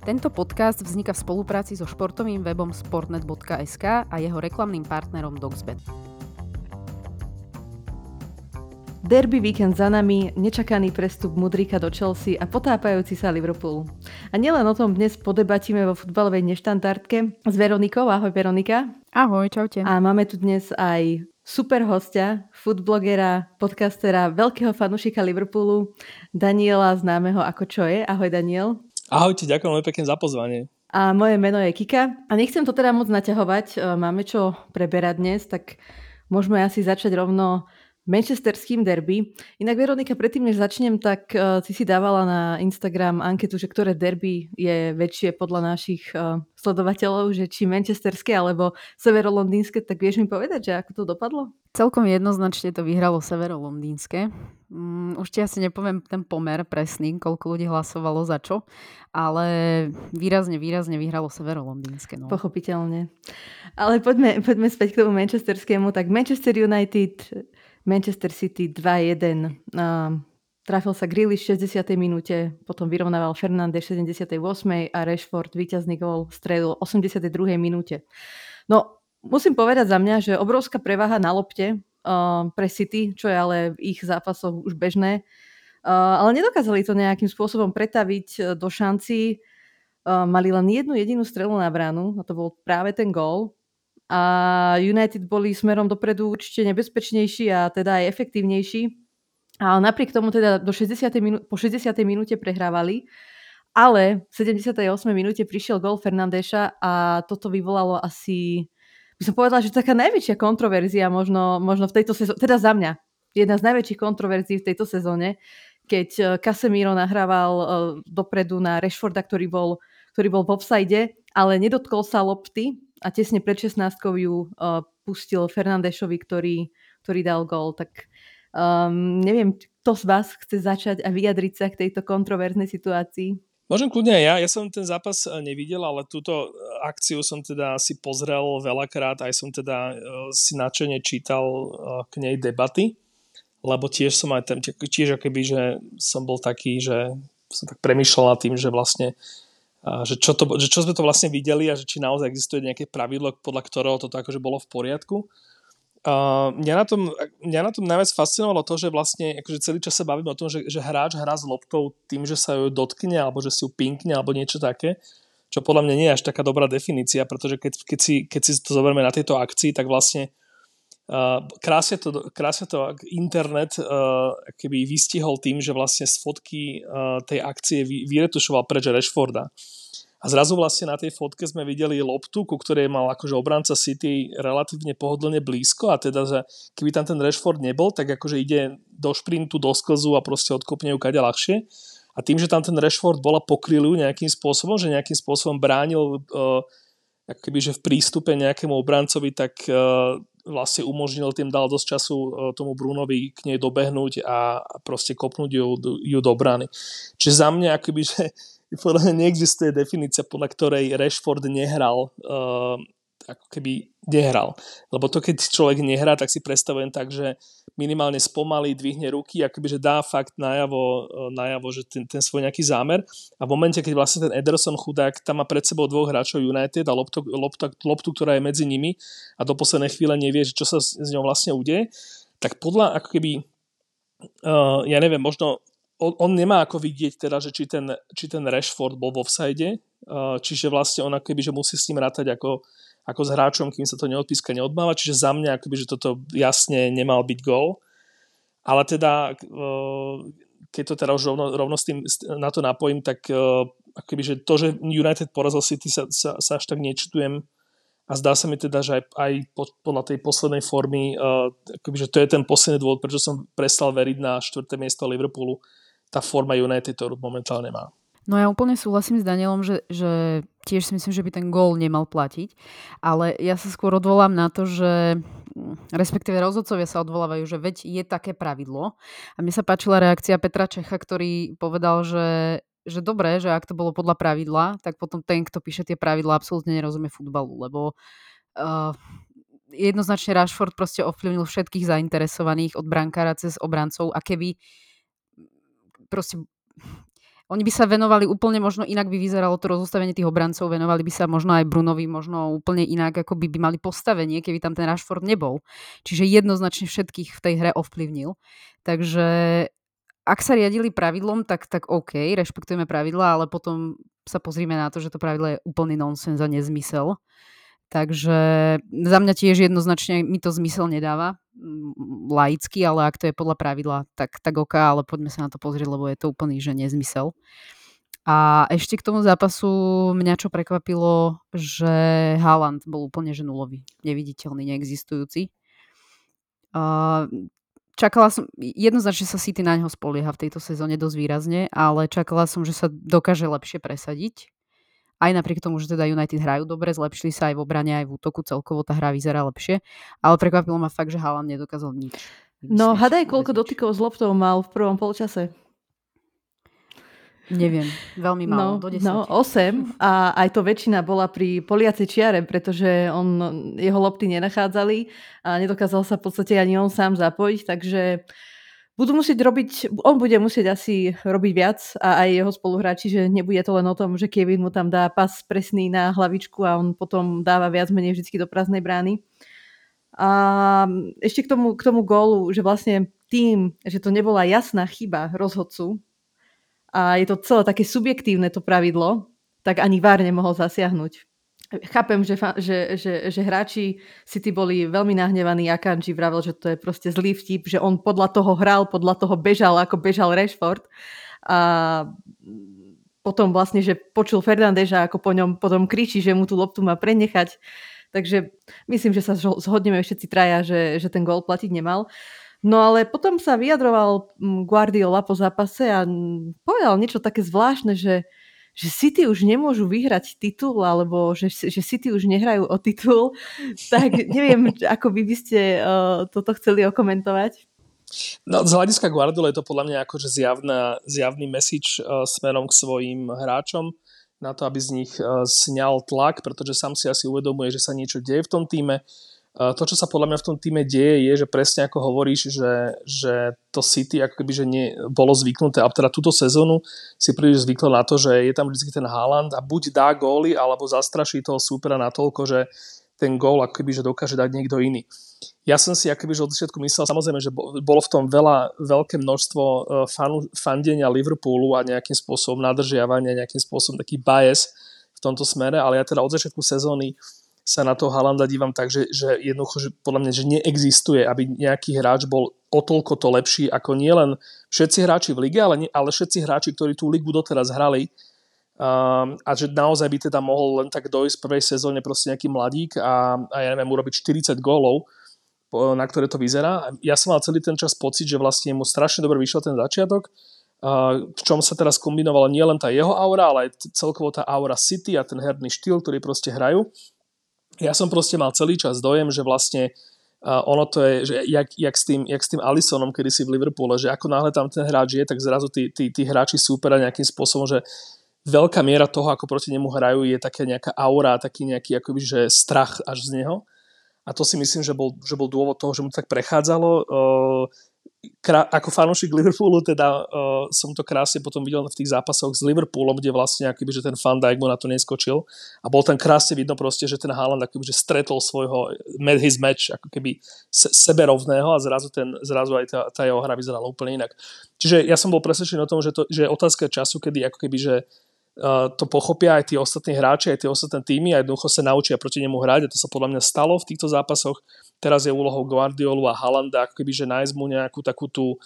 Tento podcast vzniká v spolupráci so športovým webom sportnet.sk a jeho reklamným partnerom Dogsbet. Derby víkend za nami, nečakaný prestup Mudrika do Chelsea a potápajúci sa Liverpool. A nielen o tom dnes podebatíme vo futbalovej neštandardke s Veronikou. Ahoj Veronika. Ahoj, čaute. A máme tu dnes aj super hostia, foodblogera, podcastera, veľkého fanúšika Liverpoolu, Daniela, známeho ako Čo je. Ahoj Daniel. Ahojte, ďakujem veľmi pekne za pozvanie. A moje meno je Kika. A nechcem to teda moc naťahovať, e, máme čo preberať dnes, tak môžeme asi začať rovno manchesterským derby. Inak Veronika, predtým než začnem, tak uh, si si dávala na Instagram anketu, že ktoré derby je väčšie podľa našich uh, sledovateľov, že či manchesterské alebo severolondýnske, tak vieš mi povedať, že ako to dopadlo? Celkom jednoznačne to vyhralo severolondýnske. Um, už ti asi nepoviem ten pomer presný, koľko ľudí hlasovalo za čo, ale výrazne, výrazne vyhralo severolondýnske. No. Pochopiteľne. Ale poďme, poďme späť k tomu manchesterskému. Tak Manchester United Manchester City 2-1. Uh, trafil sa Grealish v 60. minúte, potom vyrovnával Fernández v 78. a Rashford víťazný gól strelil v 82. minúte. No, musím povedať za mňa, že obrovská prevaha na lopte uh, pre City, čo je ale v ich zápasoch už bežné, uh, ale nedokázali to nejakým spôsobom pretaviť uh, do šancí. Uh, mali len jednu jedinú strelu na bránu a to bol práve ten gól a United boli smerom dopredu určite nebezpečnejší a teda aj efektívnejší. A napriek tomu teda do 60. Minú- po 60. minúte prehrávali, ale v 78. minúte prišiel gol Fernandeša a toto vyvolalo asi, by som povedala, že taká najväčšia kontroverzia možno, možno v tejto sezóne, teda za mňa, jedna z najväčších kontroverzií v tejto sezóne, keď eh, Casemiro nahrával eh, dopredu na Rashforda, ktorý bol, ktorý bol v offside, ale nedotkol sa lopty a tesne pred 16 ju uh, pustil Fernandešovi, ktorý, ktorý dal gol. Tak um, neviem, kto z vás chce začať a vyjadriť sa k tejto kontroverznej situácii? Môžem kľudne aj ja. Ja som ten zápas eh, nevidel, ale túto eh, akciu som teda si pozrel veľakrát, aj som teda si načene čítal k nej debaty, lebo tiež som aj tam, tiež akoby, že som bol taký, že som tak premyšľal nad tým, že vlastne že čo, to, že čo sme to vlastne videli a že či naozaj existuje nejaké pravidlo, podľa ktorého toto akože bolo v poriadku. Uh, mňa, na tom, mňa na tom najviac fascinovalo to, že vlastne akože celý čas sa bavíme o tom, že, že hráč hrá s loptou tým, že sa ju dotkne alebo že si ju pinkne alebo niečo také, čo podľa mňa nie je až taká dobrá definícia, pretože keď, keď, si, keď si to zoberieme na tejto akcii, tak vlastne krásne, to, krásne to internet uh, keby vystihol tým, že vlastne z fotky uh, tej akcie vy, vyretušoval preč Rashforda. A zrazu vlastne na tej fotke sme videli loptu, ku ktorej mal akože obranca City relatívne pohodlne blízko a teda, že keby tam ten Rashford nebol, tak akože ide do šprintu, do sklzu a proste odkopne ju kade ľahšie. A tým, že tam ten Rashford bola pokryl nejakým spôsobom, že nejakým spôsobom bránil uh, akoby, že v prístupe nejakému obrancovi, tak uh, vlastne umožnil tým, dal dosť času e, tomu Brunovi k nej dobehnúť a proste kopnúť ju, ju do brany. Čiže za mňa akoby, že podľa neexistuje definícia, podľa ktorej Rashford nehral uh, ako keby nehral. Lebo to, keď človek nehrá, tak si predstavujem tak, že minimálne spomalí, dvihne ruky, akoby, že dá fakt najavo, e, najavo že ten, ten svoj nejaký zámer. A v momente, keď vlastne ten Ederson chudák tam má pred sebou dvoch hráčov United a loptu, loptu, loptu, ktorá je medzi nimi a do poslednej chvíle nevie, čo sa s, ňou vlastne udeje, tak podľa ako keby, uh, ja neviem, možno on, on nemá ako vidieť teda, že či ten, či ten Rashford bol vo offside, uh, čiže vlastne on akoby, že musí s ním rátať ako ako s hráčom, kým sa to neodpíska, neodmáva, čiže za mňa akoby, že toto jasne nemal byť gol. Ale teda, keď to teda už rovno, rovno s tým na to napojím, tak akoby, že to, že United porazil City sa, sa, sa až tak nečutujem a zdá sa mi teda, že aj, aj podľa tej poslednej formy, akoby, že to je ten posledný dôvod, prečo som prestal veriť na štvrté miesto Liverpoolu, tá forma United, ktorú momentálne má. No ja úplne súhlasím s Danielom, že, že tiež si myslím, že by ten gól nemal platiť, ale ja sa skôr odvolám na to, že mm, respektíve rozhodcovia sa odvolávajú, že veď je také pravidlo. A mne sa páčila reakcia Petra Čecha, ktorý povedal, že, že dobre, že ak to bolo podľa pravidla, tak potom ten, kto píše tie pravidla, absolútne nerozumie futbalu, lebo uh, jednoznačne Rashford proste ovplyvnil všetkých zainteresovaných od brankára cez obrancov a keby proste oni by sa venovali úplne, možno inak by vyzeralo to rozostavenie tých obrancov, venovali by sa možno aj Brunovi, možno úplne inak, ako by, by mali postavenie, keby tam ten Rashford nebol. Čiže jednoznačne všetkých v tej hre ovplyvnil. Takže ak sa riadili pravidlom, tak, tak OK, rešpektujeme pravidla, ale potom sa pozrime na to, že to pravidlo je úplný nonsens a nezmysel. Takže za mňa tiež jednoznačne mi to zmysel nedáva laicky, ale ak to je podľa pravidla, tak, tak OK, ale poďme sa na to pozrieť, lebo je to úplný, že nezmysel. A ešte k tomu zápasu mňa čo prekvapilo, že Haaland bol úplne že nulový, neviditeľný, neexistujúci. Čakala som, jednoznačne sa City na neho spolieha v tejto sezóne dosť výrazne, ale čakala som, že sa dokáže lepšie presadiť aj napriek tomu, že teda United hrajú dobre, zlepšili sa aj v obrane, aj v útoku, celkovo tá hra vyzerá lepšie, ale prekvapilo ma fakt, že Haaland nedokázal nič. No, hadaj, koľko dotykov s loptou mal v prvom polčase. Neviem, veľmi málo, no, do 10. No, 8 a aj to väčšina bola pri poliacej čiare, pretože on, jeho lopty nenachádzali a nedokázal sa v podstate ani on sám zapojiť, takže budú musieť robiť, on bude musieť asi robiť viac a aj jeho spoluhráči, že nebude to len o tom, že Kevin mu tam dá pas presný na hlavičku a on potom dáva viac menej vždy do prázdnej brány. A ešte k tomu, k tomu gólu, že vlastne tým, že to nebola jasná chyba rozhodcu a je to celé také subjektívne to pravidlo, tak ani VAR nemohol zasiahnuť chápem, že, že, že, že hráči City boli veľmi nahnevaní. Akanji vravel, že to je proste zlý vtip, že on podľa toho hral, podľa toho bežal, ako bežal Rashford. A potom vlastne, že počul Fernandeža, ako po ňom potom kričí, že mu tú loptu má prenechať. Takže myslím, že sa zhodneme všetci traja, že, že ten gól platiť nemal. No ale potom sa vyjadroval Guardiola po zápase a povedal niečo také zvláštne, že že City už nemôžu vyhrať titul, alebo že, že City už nehrajú o titul, tak neviem, ako by by ste uh, toto chceli okomentovať. No, z hľadiska Guardiola je to podľa mňa akože zjavná, zjavný message uh, smerom k svojim hráčom na to, aby z nich uh, sňal tlak, pretože sám si asi uvedomuje, že sa niečo deje v tom týme. To, čo sa podľa mňa v tom týme deje, je, že presne ako hovoríš, že, že to City ako keby, že nie, bolo zvyknuté, a teda túto sezónu si príliš zvyklo na to, že je tam vždy ten Haaland a buď dá góly, alebo zastraší toho súpera natoľko, že ten gól ako keby, že dokáže dať niekto iný. Ja som si akoby, že od začiatku myslel, samozrejme, že bolo v tom veľa, veľké množstvo e, fanu, fandenia Liverpoolu a nejakým spôsobom nadržiavania, nejakým spôsobom taký bias v tomto smere, ale ja teda od začiatku sezóny uh, sa na toho Halanda dívam tak, že, že jednoducho, že podľa mňa, že neexistuje, aby nejaký hráč bol o toľko to lepší ako nielen všetci hráči v lige, ale, ale všetci hráči, ktorí tú ligu doteraz hrali um, a že naozaj by teda mohol len tak dojsť v prvej sezóne proste nejaký mladík a, a ja neviem, urobiť 40 gólov, na ktoré to vyzerá. Ja som mal celý ten čas pocit, že vlastne mu strašne dobre vyšiel ten začiatok, v čom sa teraz kombinovala nielen tá jeho aura, ale aj celkovo tá aura City a ten herný štýl, ktorý proste hrajú ja som proste mal celý čas dojem, že vlastne uh, ono to je, že jak, jak, s tým, jak s tým Alisonom kedysi v Liverpoole, že ako náhle tam ten hráč je, tak zrazu tí, tí, tí hráči súpera nejakým spôsobom, že veľká miera toho, ako proti nemu hrajú, je taká nejaká aura, taký nejaký akoby, že strach až z neho. A to si myslím, že bol, že bol dôvod toho, že mu tak prechádzalo. Ako fanúšik Liverpoolu teda uh, som to krásne potom videl v tých zápasoch s Liverpoolom, kde vlastne akoby, že ten Van mu na to neskočil a bol tam krásne vidno proste, že ten Haaland akoby, že stretol svojho met his match ako keby se, seberovného a zrazu, ten, zrazu aj tá, tá jeho hra vyzerala úplne inak. Čiže ja som bol presvedčený o tom, že, to, že je otázka času, kedy ako keby, že Uh, to pochopia aj tí ostatní hráči, aj tie ostatné týmy a jednoducho sa naučia proti nemu hrať a to sa podľa mňa stalo v týchto zápasoch Teraz je úlohou Guardiolu a Halanda ako keby, že nájsť mu nejakú takú tú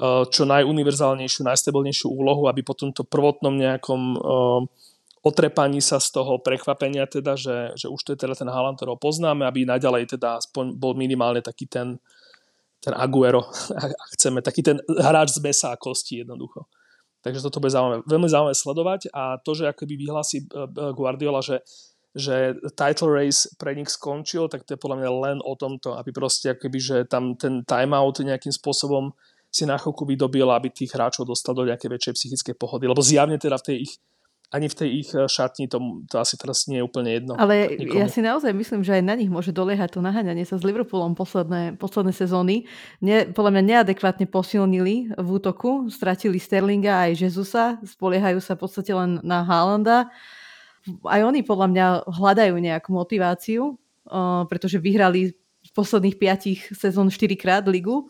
uh, čo najuniverzálnejšiu, najstabilnejšiu úlohu, aby po tomto prvotnom nejakom uh, otrepaní sa z toho prekvapenia, teda, že, že už to je teda ten Haaland, ktorého poznáme, aby naďalej teda aspoň bol minimálne taký ten, ten Aguero, ak chceme, taký ten hráč z mesa a kosti jednoducho. Takže toto bude zaujímavé, veľmi zaujímavé sledovať a to, že akoby vyhlási Guardiola, že že title race pre nich skončil, tak to je podľa mňa len o tomto, aby proste akoby, že tam ten timeout nejakým spôsobom si na chvíľku vydobil, aby tých hráčov dostal do nejakej väčšej psychickej pohody. Lebo zjavne teda v tej ich ani v tej ich eh, šatni to, to asi teraz nie je úplne jedno. Ale nikomu. ja si naozaj myslím, že aj na nich môže doliehať to naháňanie sa s Liverpoolom posledné, posledné sezóny. Ne, podľa mňa neadekvátne posilnili v útoku, stratili Sterlinga aj Jezusa, spoliehajú sa v podstate len na Haalanda. Aj oni podľa mňa hľadajú nejakú motiváciu, uh, pretože vyhrali v posledných piatich sezón 4 krát ligu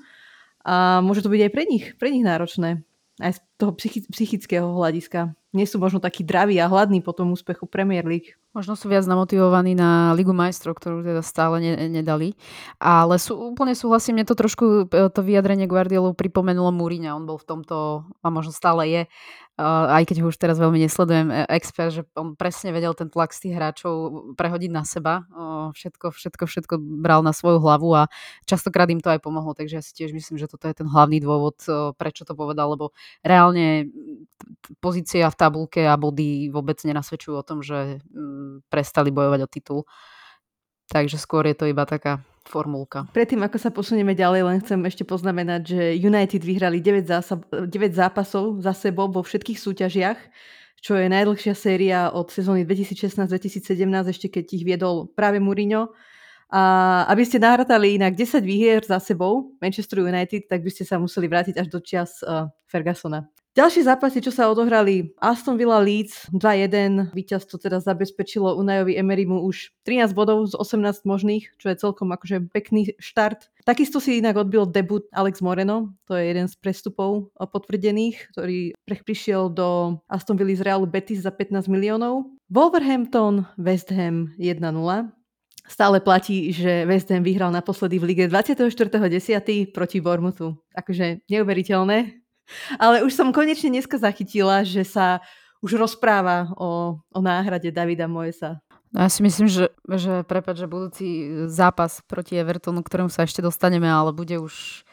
a môže to byť aj pre nich, pre nich náročné aj z toho psychického hľadiska. Nie sú možno takí draví a hladní po tom úspechu Premier League. Možno sú viac namotivovaní na Ligu majstrov, ktorú teda stále ne, nedali. Ale sú, úplne súhlasím, mne to trošku e, to vyjadrenie Guardiolu pripomenulo Múriňa. On bol v tomto, a možno stále je, aj keď ho už teraz veľmi nesledujem, e, expert, že on presne vedel ten tlak z tých hráčov prehodiť na seba. Všetko, všetko, všetko bral na svoju hlavu a častokrát im to aj pomohlo. Takže ja si tiež myslím, že toto je ten hlavný dôvod, prečo to povedal, lebo reálne pozícia v tabulke a body vôbec nenasvedčujú o tom, že prestali bojovať o titul. Takže skôr je to iba taká formulka. Predtým, ako sa posunieme ďalej, len chcem ešte poznamenať, že United vyhrali 9, zásab, 9 zápasov za sebou vo všetkých súťažiach, čo je najdlhšia séria od sezóny 2016-2017, ešte keď ich viedol práve Mourinho. A aby ste nahrátali inak 10 výhier za sebou Manchester United, tak by ste sa museli vrátiť až do čias uh, Fergusona. Ďalšie zápasy, čo sa odohrali, Aston Villa Leeds 2-1, víťazstvo teda zabezpečilo Unajovi Emerymu už 13 bodov z 18 možných, čo je celkom akože pekný štart. Takisto si inak odbil debut Alex Moreno, to je jeden z prestupov potvrdených, ktorý prišiel do Aston Villa z Realu Betis za 15 miliónov. Wolverhampton, West Ham 1-0. Stále platí, že West Ham vyhral naposledy v lige 24.10. proti Bournemouthu. Akože neuveriteľné, ale už som konečne dneska zachytila, že sa už rozpráva o, o náhrade Davida Moesa. No ja si myslím, že, že prepáč, že budúci zápas proti Evertonu, ktorému sa ešte dostaneme, ale bude už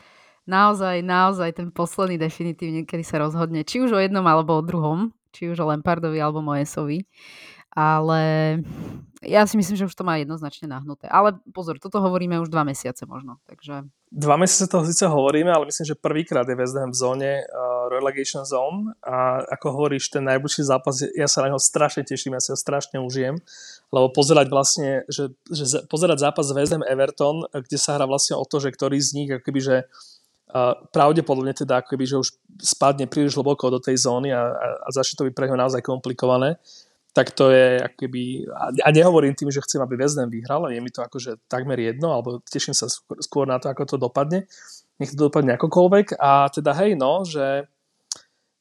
naozaj, naozaj ten posledný definitívne, kedy sa rozhodne, či už o jednom alebo o druhom, či už o Lempardovi alebo Moesovi. Ale ja si myslím, že už to má jednoznačne nahnuté. Ale pozor, toto hovoríme už dva mesiace možno. Takže... Dva mesiace toho síce hovoríme, ale myslím, že prvýkrát je West Ham v zóne uh, relegation zone. A ako hovoríš, ten najbližší zápas, ja sa na neho strašne teším, ja si ho strašne užijem, lebo pozerať vlastne, že, že pozerať zápas West Ham Everton, kde sa hrá vlastne o to, že ktorý z nich akoby, že uh, pravdepodobne teda akoby, že už spadne príliš hlboko do tej zóny a, a, a začne to byť pre neho naozaj komplikované tak to je akoby, a nehovorím tým, že chcem, aby Ham vyhral, je mi to akože takmer jedno, alebo teším sa skôr na to, ako to dopadne, nech to dopadne akokoľvek a teda hej, no, že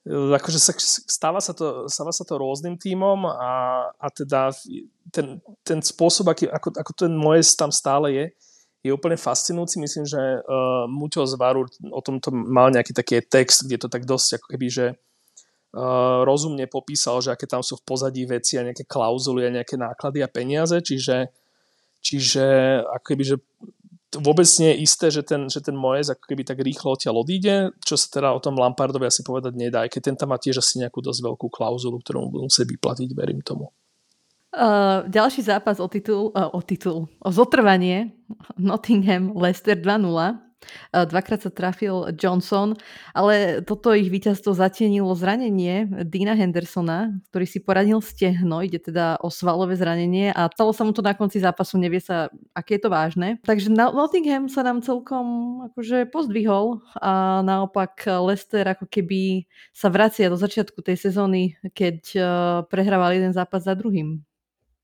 e, akože sa, stáva, sa to, stáva sa to rôznym tímom a, a teda ten, ten spôsob, aký, ako, ako ten Moes tam stále je, je úplne fascinujúci. Myslím, že uh, Muťo z Varu o tomto mal nejaký taký text, kde to tak dosť ako keby, že rozumne popísal, že aké tam sú v pozadí veci a nejaké klauzuly a nejaké náklady a peniaze, čiže, čiže ako že vôbec nie je isté, že ten, že ten Moes ako keby tak rýchlo odtiaľ odíde, čo sa teda o tom Lampardovi asi povedať nedá, aj keď ten tam má tiež asi nejakú dosť veľkú klauzulu, ktorú budú musieť vyplatiť, verím tomu. Uh, ďalší zápas o titul, uh, o titul, o zotrvanie Nottingham Leicester 2-0. Dvakrát sa trafil Johnson, ale toto ich víťazstvo zatienilo zranenie Dina Hendersona, ktorý si poradil stehno, ide teda o svalové zranenie a stalo sa mu to na konci zápasu, nevie sa, aké je to vážne. Takže Nottingham sa nám celkom akože pozdvihol a naopak Leicester ako keby sa vracia do začiatku tej sezóny, keď uh, prehrával jeden zápas za druhým.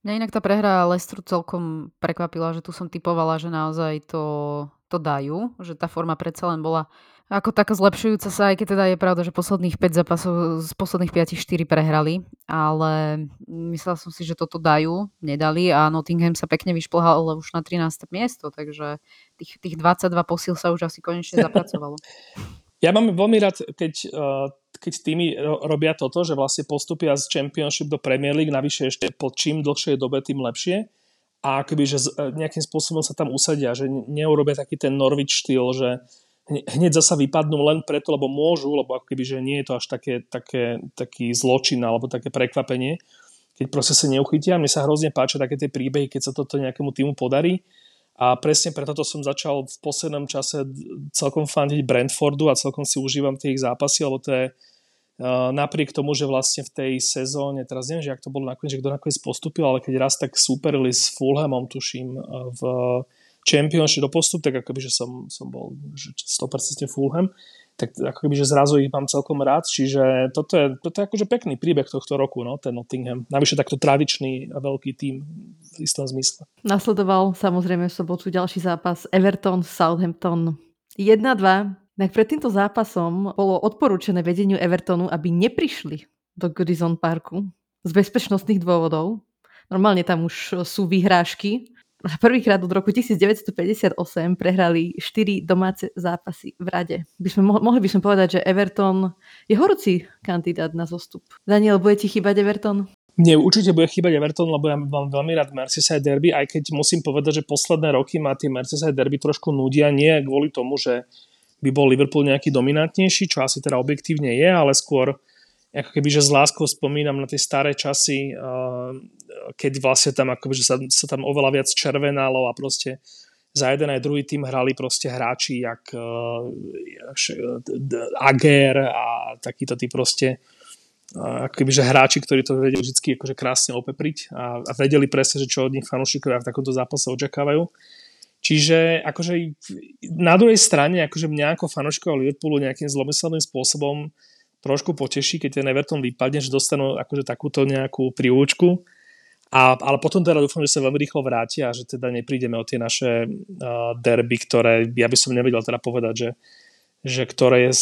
Mňa inak tá prehra Lestru celkom prekvapila, že tu som typovala, že naozaj to to dajú, že tá forma predsa len bola ako taká zlepšujúca sa, aj keď teda je pravda, že posledných 5 zápasov z posledných 5 4 prehrali, ale myslela som si, že toto dajú, nedali a Nottingham sa pekne vyšplhal už na 13. miesto, takže tých, tých 22 posil sa už asi konečne zapracovalo. Ja mám veľmi rád, keď, eh, keď týmy robia toto, že vlastne postupia z Championship do Premier League, navyše ešte po čím dlhšej dobe, tým lepšie a akoby, že e, nejakým spôsobom sa tam usadia, že neurobia taký ten Norwich štýl, že hneď zasa vypadnú len preto, lebo môžu, lebo ako keby, že nie je to až také, také, taký zločin alebo také prekvapenie, keď proste sa neuchytia. Mne sa hrozne páčia také tie príbehy, keď sa toto nejakému týmu podarí. A presne preto to som začal v poslednom čase celkom fandiť Brentfordu a celkom si užívam tie ich zápasy, lebo to je napriek tomu, že vlastne v tej sezóne, teraz neviem, že ak to bolo nakoniec, že kto nakoniec postupil, ale keď raz tak superili s Fulhamom, tuším, v Championship do postup, tak akoby, že som, som bol že 100% Fulham, tak ako keby, že zrazu ich mám celkom rád, čiže toto je, toto je akože pekný príbeh tohto roku, no, ten Nottingham. Navyše takto tradičný a veľký tým v istom zmysle. Nasledoval samozrejme v sobotu ďalší zápas Everton, Southampton 1-2. Tak pred týmto zápasom bolo odporúčené vedeniu Evertonu, aby neprišli do Goodison Parku z bezpečnostných dôvodov. Normálne tam už sú vyhrážky, prvýkrát od roku 1958 prehrali 4 domáce zápasy v rade. By sme, mohli by sme povedať, že Everton je horúci kandidát na zostup. Daniel, bude ti chýbať Everton? Mne určite bude chýbať Everton, lebo ja mám veľmi rád Merseyside derby, aj keď musím povedať, že posledné roky ma tie Merseyside derby trošku nudia, nie kvôli tomu, že by bol Liverpool nejaký dominantnejší, čo asi teda objektívne je, ale skôr ako keby, že s láskou spomínam na tie staré časy, keď vlastne tam akoby, že sa, sa tam oveľa viac červenalo a proste za jeden aj druhý tým hrali proste hráči jak Ager a takýto tí proste akoby, že hráči, ktorí to vedeli vždy akože krásne opepriť a, a vedeli presne, že čo od nich fanúšikovia v takomto zápase očakávajú. Čiže akože na druhej strane, akože mňa ako fanúšikov Liverpoolu nejakým zlomyselným spôsobom trošku poteší, keď ten Everton vypadne, že dostanú akože takúto nejakú príučku. A, ale potom teda dúfam, že sa veľmi rýchlo vrátia a že teda neprídeme o tie naše uh, derby, ktoré ja by som nevedel teda povedať, že, že ktoré je,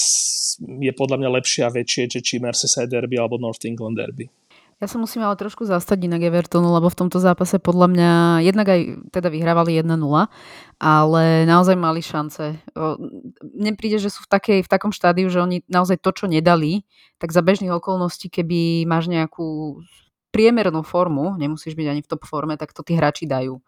je podľa mňa lepšie a väčšie, že či Merseyside derby alebo North England derby. Ja sa musím ale trošku zastať inak Evertonu, lebo v tomto zápase podľa mňa jednak aj teda vyhrávali 1-0, ale naozaj mali šance. Mne príde, že sú v, takej, v takom štádiu, že oni naozaj to, čo nedali, tak za bežných okolností, keby máš nejakú priemernú formu, nemusíš byť ani v top forme, tak to tí hráči dajú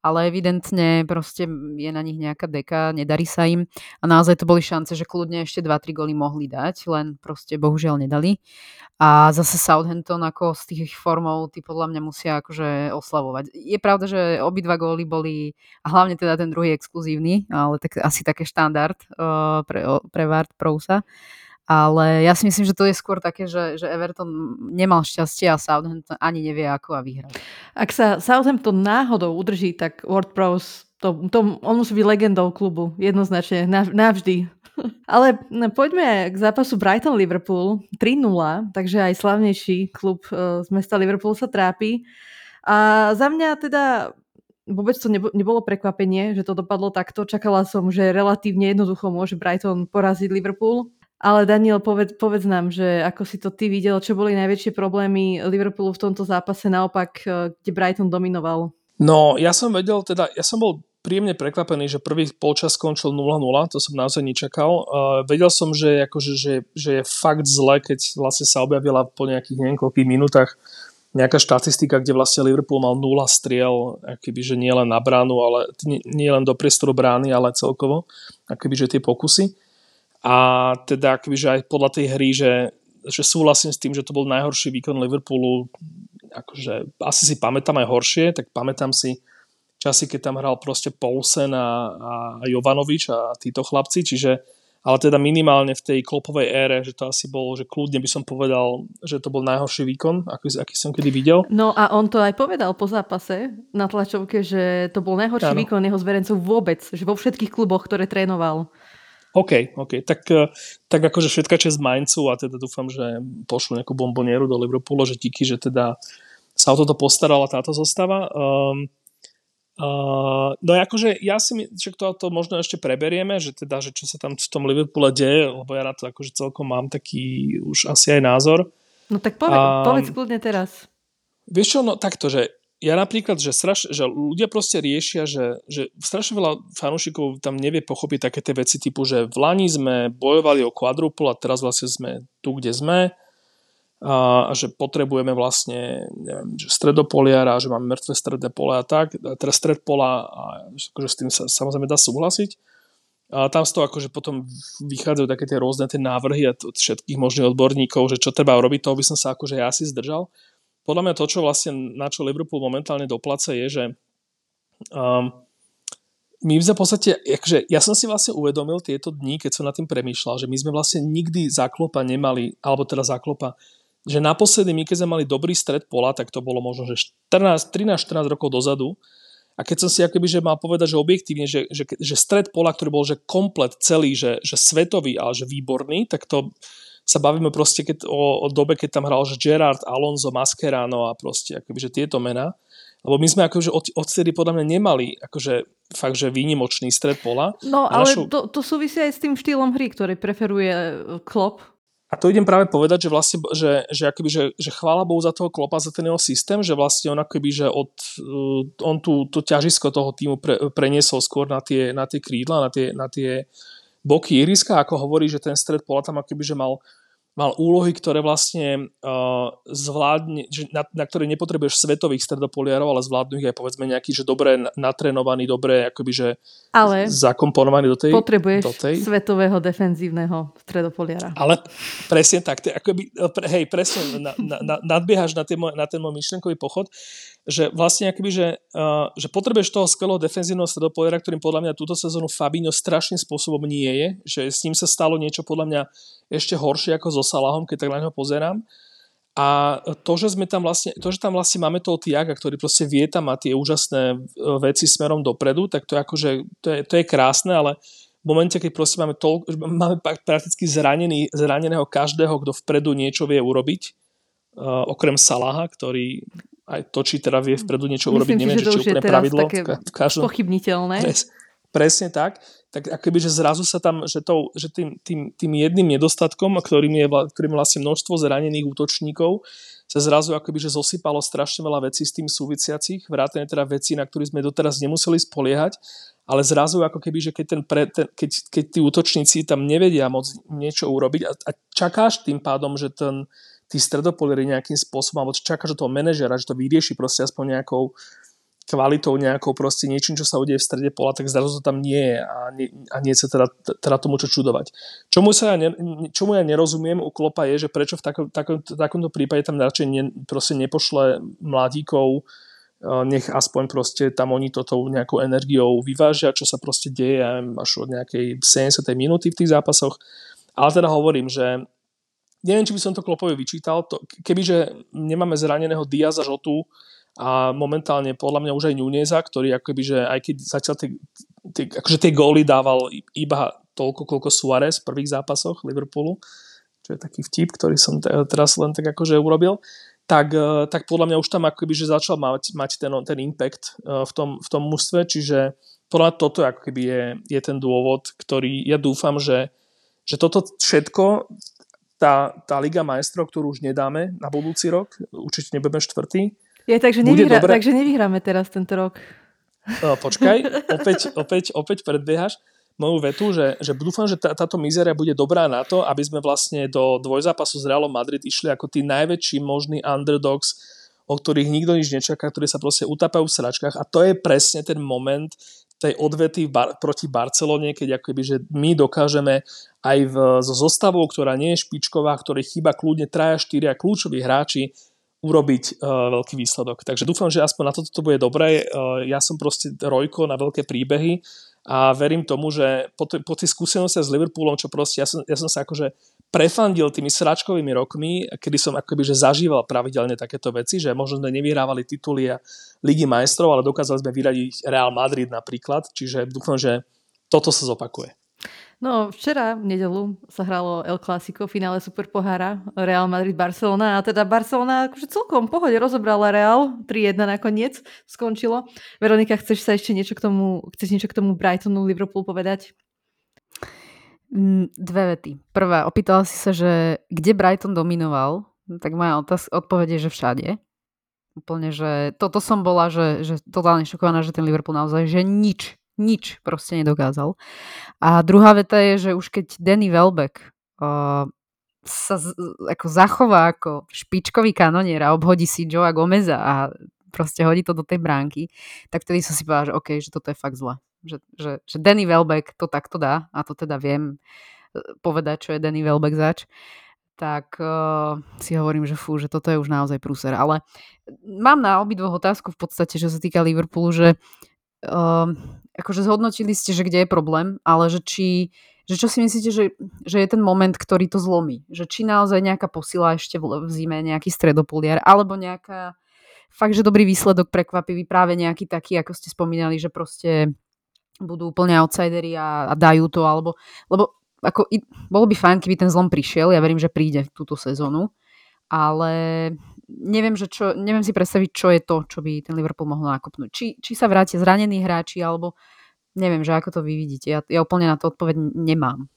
ale evidentne proste je na nich nejaká deka, nedarí sa im a naozaj to boli šance, že kľudne ešte 2-3 goly mohli dať, len proste bohužiaľ nedali. A zase Southampton ako z tých formov, tí podľa mňa musia akože oslavovať. Je pravda, že obidva góly boli, a hlavne teda ten druhý exkluzívny, ale tak asi také štandard uh, pre, pre Ward Prousa. Ale ja si myslím, že to je skôr také, že, že Everton nemal šťastie a Southampton ani nevie ako a vyhrať. Ak sa Southampton náhodou udrží, tak Ward to, to, on musí byť legendou klubu, jednoznačne, navždy. Ale poďme k zápasu Brighton-Liverpool 3-0, takže aj slavnejší klub e, z mesta Liverpool sa trápi. A za mňa teda vôbec to nebolo prekvapenie, že to dopadlo takto. Čakala som, že relatívne jednoducho môže Brighton poraziť Liverpool. Ale Daniel, povedz, povedz nám, že ako si to ty videl, čo boli najväčšie problémy Liverpoolu v tomto zápase, naopak, e, kde Brighton dominoval? No, ja som vedel, teda, ja som bol príjemne prekvapený, že prvý polčas skončil 0-0, to som naozaj nečakal. Uh, vedel som, že, akože, že, že je fakt zle, keď vlastne sa objavila po nejakých niekoľkých minútach nejaká štatistika, kde vlastne Liverpool mal 0 striel, akoby, že nie len na bránu, ale nie, nie len do priestoru brány, ale celkovo, akoby, že tie pokusy. A teda akoby, že aj podľa tej hry, že, že súhlasím s tým, že to bol najhorší výkon Liverpoolu, akože asi si pamätám aj horšie, tak pamätám si časy, keď tam hral proste Poulsen a, a Jovanovič a títo chlapci, čiže ale teda minimálne v tej klopovej ére, že to asi bolo, že kľudne by som povedal, že to bol najhorší výkon, aký, aký som kedy videl. No a on to aj povedal po zápase na tlačovke, že to bol najhorší ano. výkon jeho zverencov vôbec, že vo všetkých kluboch, ktoré trénoval. OK, OK. Tak, eh, tak akože všetka časť Mainzu a teda dúfam, že pošlu nejakú bombonieru do Liverpoolu, že díky, že teda sa o toto postarala táto zostava. Um, uh, no akože ja si myslím, že to, to možno ešte preberieme, že teda, že čo sa tam v tom Liverpoole deje, lebo ja na to akože celkom mám taký už asi aj názor. No tak povedz, um, povedz kľudne teraz. Vieš čo, no takto, že ja napríklad, že, straš, že ľudia proste riešia, že, že strašne veľa fanúšikov tam nevie pochopiť také tie veci typu, že v Lani sme bojovali o quadruple a teraz vlastne sme tu, kde sme a, a že potrebujeme vlastne neviem, že stredopoliara, že máme mŕtve stredné pole a tak, a teraz stred pola a akože s tým sa samozrejme dá súhlasiť. A tam z toho akože potom vychádzajú také tie rôzne tie návrhy od všetkých možných odborníkov, že čo treba robiť, toho by som sa akože ja asi zdržal podľa mňa to, čo vlastne na čo Liverpool momentálne doplace, je, že um, my sme v podstate, akože ja som si vlastne uvedomil tieto dni, keď som nad tým premýšľal, že my sme vlastne nikdy záklopa nemali, alebo teda záklopa, že naposledy my, keď sme mali dobrý stred pola, tak to bolo možno, že 13-14 rokov dozadu. A keď som si akoby, že mal povedať, že objektívne, že, že, že stred pola, ktorý bol že komplet celý, že, že svetový, ale že výborný, tak to sa bavíme proste keď, o, o dobe, keď tam hral že Gerard, Alonso, Mascherano a proste akoby, že tieto mená. Lebo my sme akože od, odtedy podľa mňa nemali akože fakt, že výnimočný stred pola. No ale našu... to, to súvisí aj s tým štýlom hry, ktorý preferuje e, Klopp. A to idem práve povedať, že vlastne, že, že, akoby, že, že chvála Bohu za toho klopa, za ten jeho systém, že vlastne on akoby, že od, uh, on tú, to ťažisko toho týmu pre, preniesol skôr na tie, na tie krídla, na tie, na tie boky ihriska, ako hovorí, že ten stred pola tam akoby, že mal mal úlohy, ktoré vlastne uh, zvládne, že na, na ktoré nepotrebuješ svetových stredopoliarov, ale zvládnu ich aj povedzme nejaký, že dobre natrenovaný, dobre akoby, že ale zakomponovaný do tej... potrebuješ do tej... svetového defenzívneho stredopoliara. Ale presne tak, to akoby, hej, presne na, na, na, nadbiehaš na, môj, na ten môj myšlenkový pochod, že vlastne akoby, že, uh, že potrebuješ toho skvelého defenzívneho stredopoliara, ktorým podľa mňa túto sezónu Fabinho strašným spôsobom nie je, že s ním sa stalo niečo podľa mňa ešte horšie ako so Salahom, keď tak na neho pozerám. A to, že sme tam vlastne, to, že tam vlastne máme toho Tiaga, ktorý proste vie tam mať tie úžasné e, veci smerom dopredu, tak to je akože, to je, to je krásne, ale v momente, keď proste máme, toľko, máme prakticky zranený, zraneného každého, kto vpredu niečo vie urobiť, uh, okrem Salaha, ktorý aj to, či teda vie vpredu niečo Myslím urobiť, neviem, že, to či je pravidlo. Také v každom, pochybniteľné. Pres, presne tak tak akoby, že zrazu sa tam, že, to, že tým, tým, tým jedným nedostatkom, ktorým je, ktorým vlastne množstvo zranených útočníkov, sa zrazu akoby, že zosypalo strašne veľa vecí s tým súvisiacich, vrátane teda vecí, na ktorých sme doteraz nemuseli spoliehať, ale zrazu ako keby, že keď, ten pre, ten, keď, keď tí útočníci tam nevedia moc niečo urobiť a, a čakáš tým pádom, že ten, tí stredopolieri nejakým spôsobom, alebo čakáš toho manažera, že to vyrieši proste aspoň nejakou kvalitou nejakou proste niečím, čo sa udeje v strede pola, tak zrazu to tam nie je a nie, a nie sa teda, teda tomu čo čudovať. Čomu, sa ja ne, čomu ja nerozumiem u Klopa je, že prečo v takom, takom, takomto prípade tam radšej ne, proste nepošle mladíkov, e, nech aspoň proste tam oni toto nejakou energiou vyvážia, čo sa proste deje až od nejakej 70. minúty v tých zápasoch. Ale teda hovorím, že neviem, či by som to Klopovi vyčítal, to, kebyže nemáme zraneného Diaza Žotu, a momentálne podľa mňa už aj Nuneza, ktorý akoby, že aj keď zatiaľ tie, tie, akože tie góly dával iba toľko, koľko Suarez v prvých zápasoch Liverpoolu, čo je taký vtip, ktorý som teraz len tak akože urobil, tak, e, tak podľa mňa už tam akoby, že začal mať, mať ten, ten impact e, v tom, v tom mužstve, čiže podľa mňa toto ako je, je ten dôvod, ktorý ja dúfam, že, že toto všetko tá, tá Liga majstrov, ktorú už nedáme na budúci rok, určite nebudeme štvrtý, je, takže, nevyhrá, dobré... takže nevyhráme teraz tento rok. No, počkaj, opäť, opäť, opäť predbiehaš moju vetu, že, že dúfam, že tá, táto mizeria bude dobrá na to, aby sme vlastne do dvojzápasu s Realom Madrid išli ako tí najväčší možní underdogs, o ktorých nikto nič nečaká, ktorí sa proste utapajú v sračkách a to je presne ten moment tej odvety bar- proti Barcelone, keď akoby, že my dokážeme aj v, so zostavou, ktorá nie je špičková, ktorej chýba kľudne 3-4 kľúčoví hráči, urobiť uh, veľký výsledok. Takže dúfam, že aspoň na toto to bude dobré. Uh, ja som proste rojko na veľké príbehy a verím tomu, že po, t- po tej skúsenosti s Liverpoolom, čo proste ja som, ja som sa akože prefandil tými sračkovými rokmi, kedy som akoby že zažíval pravidelne takéto veci, že možno sme nevyhrávali tituly a Ligy majstrov, ale dokázali sme vyradiť Real Madrid napríklad, čiže dúfam, že toto sa zopakuje. No, včera v nedelu sa hralo El Clásico, finále Super pohára Real Madrid-Barcelona a teda Barcelona akože celkom pohode rozobrala Real, 3-1 nakoniec skončilo. Veronika, chceš sa ešte niečo k tomu, chceš niečo k tomu Brightonu Liverpool povedať? Mm, dve vety. Prvá, opýtala si sa, že kde Brighton dominoval, tak moja otáz- odpovede, že všade. Úplne, že toto som bola, že, že totálne šokovaná, že ten Liverpool naozaj, že nič nič proste nedokázal. A druhá veta je, že už keď Danny Welbeck uh, sa z, ako zachová ako špičkový kanonier a obhodí si Joea Gomeza a proste hodí to do tej bránky, tak vtedy som si povedala, že OK, že toto je fakt zle. Že, že, že Danny Welbeck to takto dá a to teda viem e, povedať, čo je Danny Welbeck zač tak uh, si hovorím, že fú, že toto je už naozaj prúser. Ale mám na obidvoch otázku v podstate, čo sa týka Liverpoolu, že uh, akože zhodnotili ste, že kde je problém, ale že či, že čo si myslíte, že, že je ten moment, ktorý to zlomí? Že či naozaj nejaká posila ešte v, v zime, nejaký stredopoliar, alebo nejaká fakt, že dobrý výsledok prekvapivý, práve nejaký taký, ako ste spomínali, že proste budú úplne outsideri a, a dajú to, alebo, lebo ako, bolo by fajn, keby ten zlom prišiel, ja verím, že príde túto sezónu, ale neviem, že čo, neviem si predstaviť, čo je to, čo by ten Liverpool mohol nakopnúť. Či, či sa vrátia zranení hráči, alebo neviem, že ako to vy vidíte. Ja, ja úplne na to odpoveď nemám.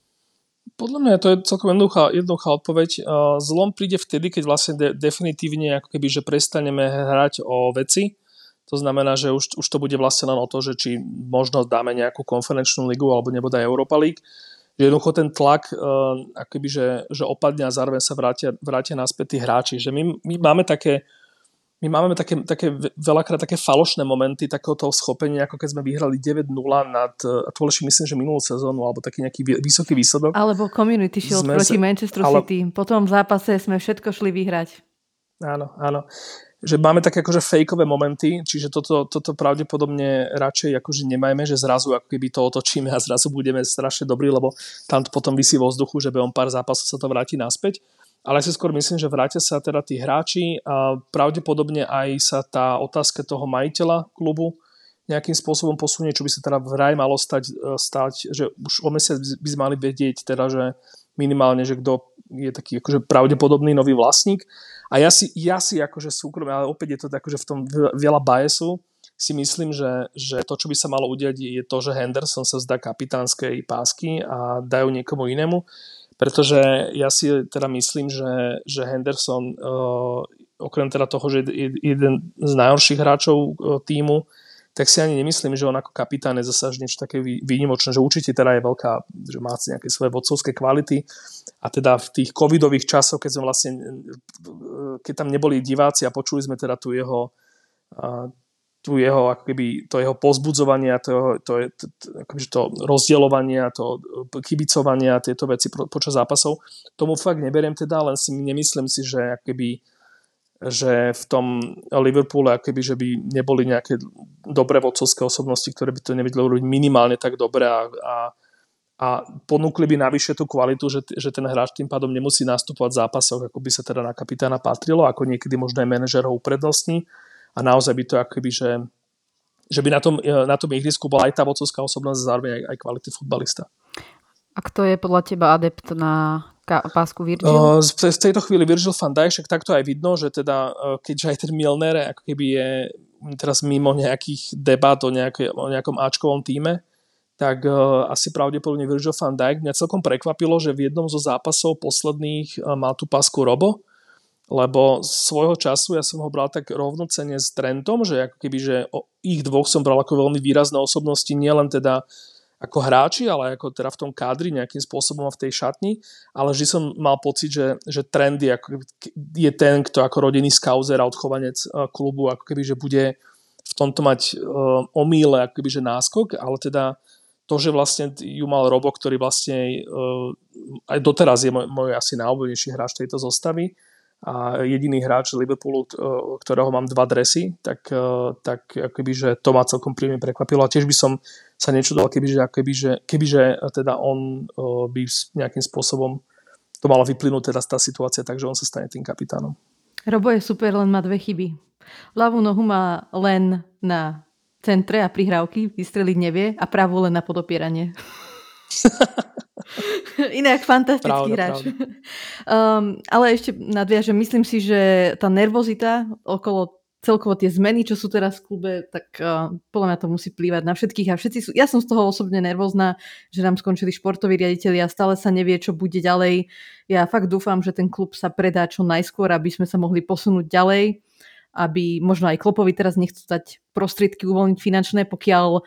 Podľa mňa to je celkom jednoduchá, jednoduchá odpoveď. Zlom príde vtedy, keď vlastne de- definitívne ako keby, že prestaneme hrať o veci. To znamená, že už, už to bude vlastne len o to, že či možno dáme nejakú konferenčnú ligu alebo nebude aj Europa League že jednoducho ten tlak uh, akoby, že, že opadne a zároveň sa vrátia, vrátia naspäť tí hráči. Že my, my máme také my máme také, také veľakrát také falošné momenty takého toho schopenia, ako keď sme vyhrali 9-0 nad, a to myslím, že minulú sezónu, alebo taký nejaký vysoký výsledok. Alebo Community Shield sme proti Manchester ale... City. Po tom zápase sme všetko šli vyhrať. Áno, áno že máme také akože fejkové momenty, čiže toto, toto pravdepodobne radšej akože nemajme, že zrazu ako keby to otočíme a zrazu budeme strašne dobrí, lebo tam to potom vysí vo vzduchu, že behom pár zápasov sa to vráti naspäť. Ale ja si skôr myslím, že vrátia sa teda tí hráči a pravdepodobne aj sa tá otázka toho majiteľa klubu nejakým spôsobom posunie, čo by sa teda vraj malo stať, e, stať že už o mesiac by sme mali vedieť teda, že minimálne, že kto je taký akože pravdepodobný nový vlastník. A ja si, ja si akože súkromne, ale opäť je to akože v tom veľa biasu, si myslím, že, že to, čo by sa malo udiať, je to, že Henderson sa zdá kapitánskej pásky a dajú niekomu inému. Pretože ja si teda myslím, že, že Henderson, uh, okrem teda toho, že je jeden z najhorších hráčov uh, týmu, tak si ani nemyslím, že on ako kapitán je zase niečo také výnimočné, že určite teda je veľká, že má nejaké svoje vodcovské kvality. A teda v tých covidových časoch, keď sme vlastne, keď tam neboli diváci a počuli sme teda tu jeho, tu jeho ako keby, to jeho pozbudzovanie to, to, to, akoby, to rozdielovanie to kibicovanie a tieto veci počas zápasov, tomu fakt neberiem teda, len si nemyslím si, že akoby že v tom Liverpoole akoby, že by neboli nejaké dobré vodcovské osobnosti, ktoré by to nevedeli robiť minimálne tak dobre a, a, a ponúkli by navyše tú kvalitu, že, že ten hráč tým pádom nemusí nastupovať v zápasoch, ako by sa teda na kapitána patrilo, ako niekedy možno aj manažer ho uprednostní a naozaj by to akoby, že, že by na tom, na tom ihrisku bola aj tá vodcovská osobnosť zároveň aj, aj kvality futbalista. A kto je podľa teba adept na pásku Virgil? V tejto chvíli Virgil van Dijk, však takto aj vidno, že teda, keďže aj ten Milner ako keby je teraz mimo nejakých debat o, nejaké, o nejakom Ačkovom týme, tak uh, asi pravdepodobne Virgil van Dijk. Mňa celkom prekvapilo, že v jednom zo zápasov posledných uh, mal tú pásku Robo, lebo svojho času ja som ho bral tak rovnocene s Trentom, že ako keby, že o ich dvoch som bral ako veľmi výrazné osobnosti, nielen teda ako hráči, ale ako teda v tom kádri nejakým spôsobom v tej šatni, ale vždy som mal pocit, že, že trend je, ako, je ten, kto ako rodinný skauzer a odchovanec uh, klubu, ako keby, že bude v tomto mať uh, omíle, ako keby, že náskok, ale teda to, že vlastne ju mal Robo, ktorý vlastne uh, aj doteraz je môj, môj asi najobľúbenejší hráč tejto zostavy, a jediný hráč Liverpoolu, ktorého mám dva dresy, tak, tak akoby, že to ma celkom príjemne prekvapilo a tiež by som sa nečudoval, kebyže, kebyže, kebyže teda on by nejakým spôsobom to malo vyplynúť teda tá situácia, takže on sa stane tým kapitánom. Robo je super, len má dve chyby. Ľavú nohu má len na centre a prihrávky, vystreliť nevie a pravú len na podopieranie. Inak fantastický pravda, hráč. Pravda. Um, ale ešte nadviažem, myslím si, že tá nervozita okolo celkovo tie zmeny, čo sú teraz v klube, tak uh, podľa mňa to musí plývať na všetkých a všetci sú, ja som z toho osobne nervózna, že nám skončili športoví riaditeľi a stále sa nevie, čo bude ďalej. Ja fakt dúfam, že ten klub sa predá čo najskôr, aby sme sa mohli posunúť ďalej, aby možno aj Klopovi teraz nechcú dať prostriedky uvoľniť finančné, pokiaľ